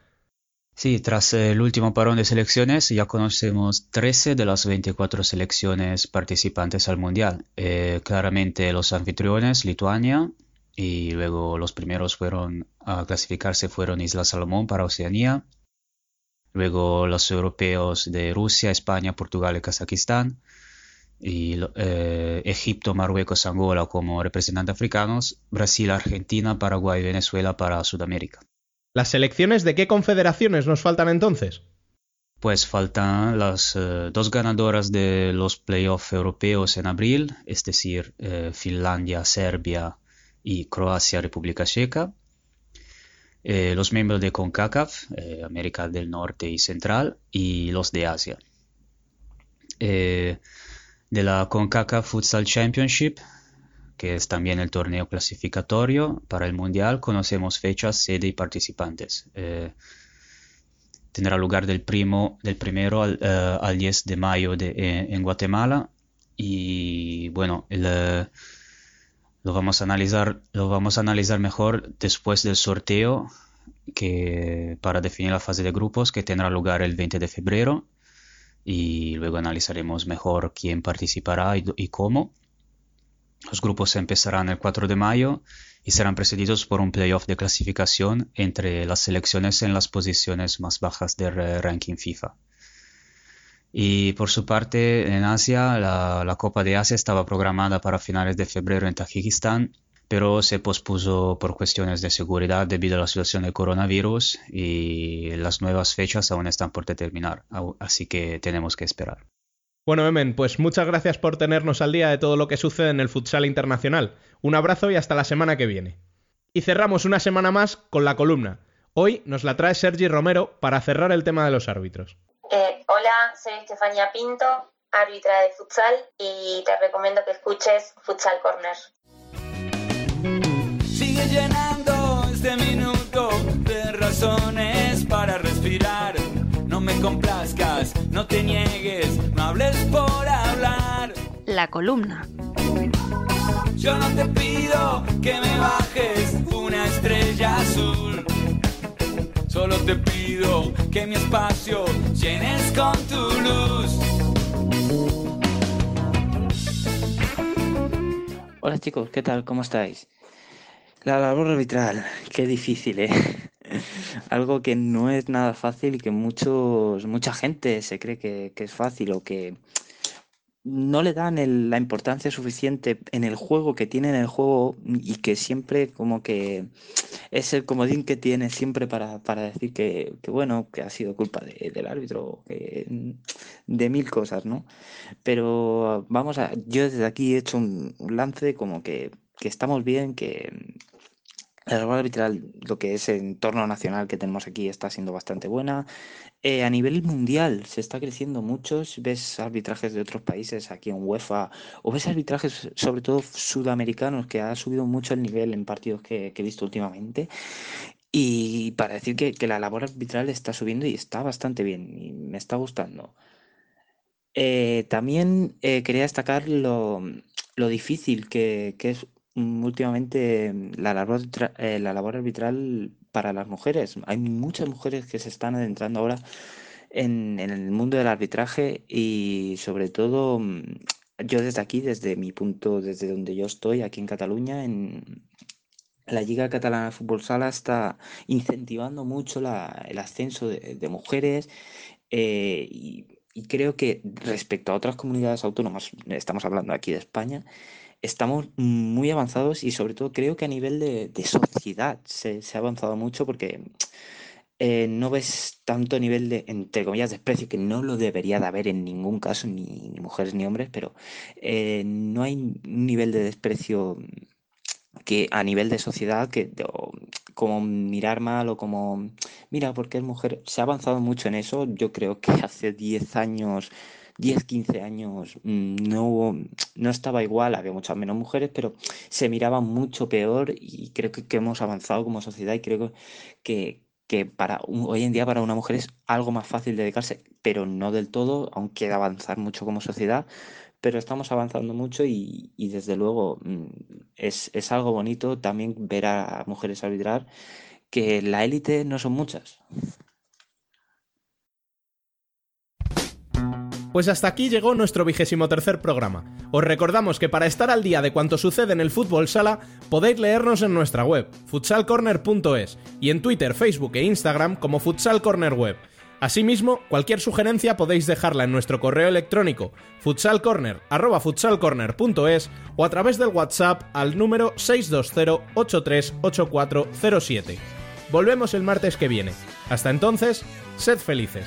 Speaker 12: Sí, tras el último parón de selecciones ya conocemos 13 de las 24 selecciones participantes al Mundial. Eh, claramente los anfitriones, Lituania, y luego los primeros fueron a clasificarse fueron Isla Salomón para Oceanía, luego los europeos de Rusia, España, Portugal y Kazajistán, y eh, Egipto, Marruecos, Angola como representantes africanos, Brasil, Argentina, Paraguay y Venezuela para Sudamérica.
Speaker 2: ¿Las selecciones de qué confederaciones nos faltan entonces?
Speaker 12: Pues faltan las eh, dos ganadoras de los playoffs europeos en abril, es decir, eh, Finlandia, Serbia y Croacia, República Checa. Los miembros de CONCACAF, América del Norte y Central, y los de Asia. Eh, de la CONCACAF Futsal Championship, que es también el torneo clasificatorio para el Mundial, conocemos fechas, sede y participantes. tendrá lugar del, primo, del primero al, al 10 de mayo de, en Guatemala. Y bueno, lo vamos a analizar, lo vamos a analizar mejor después del sorteo que para definir la fase de grupos que tendrá lugar el 20 de febrero y luego analizaremos mejor quién participará y, y cómo. Los grupos empezarán el 4 de mayo y serán precedidos por un playoff de clasificación entre las selecciones en las posiciones más bajas del ranking FIFA. Y por su parte, en Asia, la, Copa de Asia estaba programada para finales de febrero en Tajikistán, pero se pospuso por cuestiones de seguridad debido a la situación del coronavirus y las nuevas fechas aún están por determinar, así que tenemos que esperar.
Speaker 2: Bueno, Emen, pues muchas gracias por tenernos al día de todo lo que sucede en el futsal internacional. Un abrazo y hasta la semana que viene. Y cerramos una semana más con la columna. Hoy nos la trae Sergi Romero para cerrar el tema de los árbitros.
Speaker 7: Eh, hola, soy Estefanía Pinto, árbitra de futsal, y te recomiendo que escuches Futsal Corner.
Speaker 4: Llenando este minuto de razones para respirar. No me complazcas, no te niegues, no hables por hablar.
Speaker 1: La columna.
Speaker 4: Yo no te pido que me bajes una estrella azul. Solo te pido que mi espacio llenes con tu luz.
Speaker 13: Hola chicos, ¿qué tal? ¿Cómo estáis? La labor arbitral, qué difícil, ¿eh? [laughs] Algo que no es nada fácil y que muchos, mucha gente se cree que, que es fácil o que no le dan la importancia suficiente en el juego que tiene en el juego y que siempre como que es el comodín que tiene siempre para, para decir que, que, bueno, que ha sido culpa de- del árbitro, que, de mil cosas, ¿no? Pero vamos a, yo desde aquí he hecho un, un lance como que, que estamos bien, que la labor arbitral, lo que es el entorno nacional que tenemos aquí, está siendo bastante buena. Eh, a nivel mundial se está creciendo mucho. Si ves arbitrajes de otros países aquí en UEFA, o ves arbitrajes sobre todo sudamericanos, que ha subido mucho el nivel en partidos que, he visto últimamente. Y para decir que, la labor arbitral está subiendo y está bastante bien, y me está gustando. Eh, también eh, quería destacar lo, lo difícil que, que es últimamente mm, la labor, eh, la labor arbitral para las mujeres. Hay muchas mujeres que se están adentrando ahora en, en el mundo del arbitraje y sobre todo mm, yo desde aquí, desde mi punto, desde donde yo estoy, aquí en Cataluña, en la Liga Catalana de Fútbol Sala está incentivando mucho el ascenso de, mujeres eh, y creo que respecto a otras comunidades autónomas, estamos hablando aquí de España, estamos muy avanzados y sobre todo creo que a nivel de, sociedad se, ha avanzado mucho porque eh, no ves tanto nivel de, entre comillas, desprecio, que no lo debería de haber en ningún caso, ni, mujeres ni hombres, pero eh, no hay un nivel de desprecio que a nivel de sociedad, que como mirar mal o como, mira, porque es mujer, se ha avanzado mucho en eso. Yo creo que hace 10 años, 10, 15 años, mm, no, hubo- no estaba igual, había muchas menos mujeres, pero se miraba mucho peor y creo que, hemos avanzado como sociedad y creo que, que para hoy en día para una mujer es algo más fácil dedicarse, pero no del todo, aún queda avanzar mucho como sociedad, pero estamos avanzando mucho y, y desde luego mm, es, es algo bonito también ver a mujeres arbitrar, que la élite no son muchas.
Speaker 2: Pues hasta aquí llegó nuestro vigésimo tercer programa. Os recordamos que para estar al día de cuanto sucede en el fútbol sala, podéis leernos en nuestra web, futsalcorner.es, y en Twitter, Facebook e Instagram como Futsal Corner Web. Asimismo, cualquier sugerencia podéis dejarla en nuestro correo electrónico futsalcorner@futsalcorner.es o a través del WhatsApp al número 620-838407. Volvemos el martes que viene. Hasta entonces, sed felices.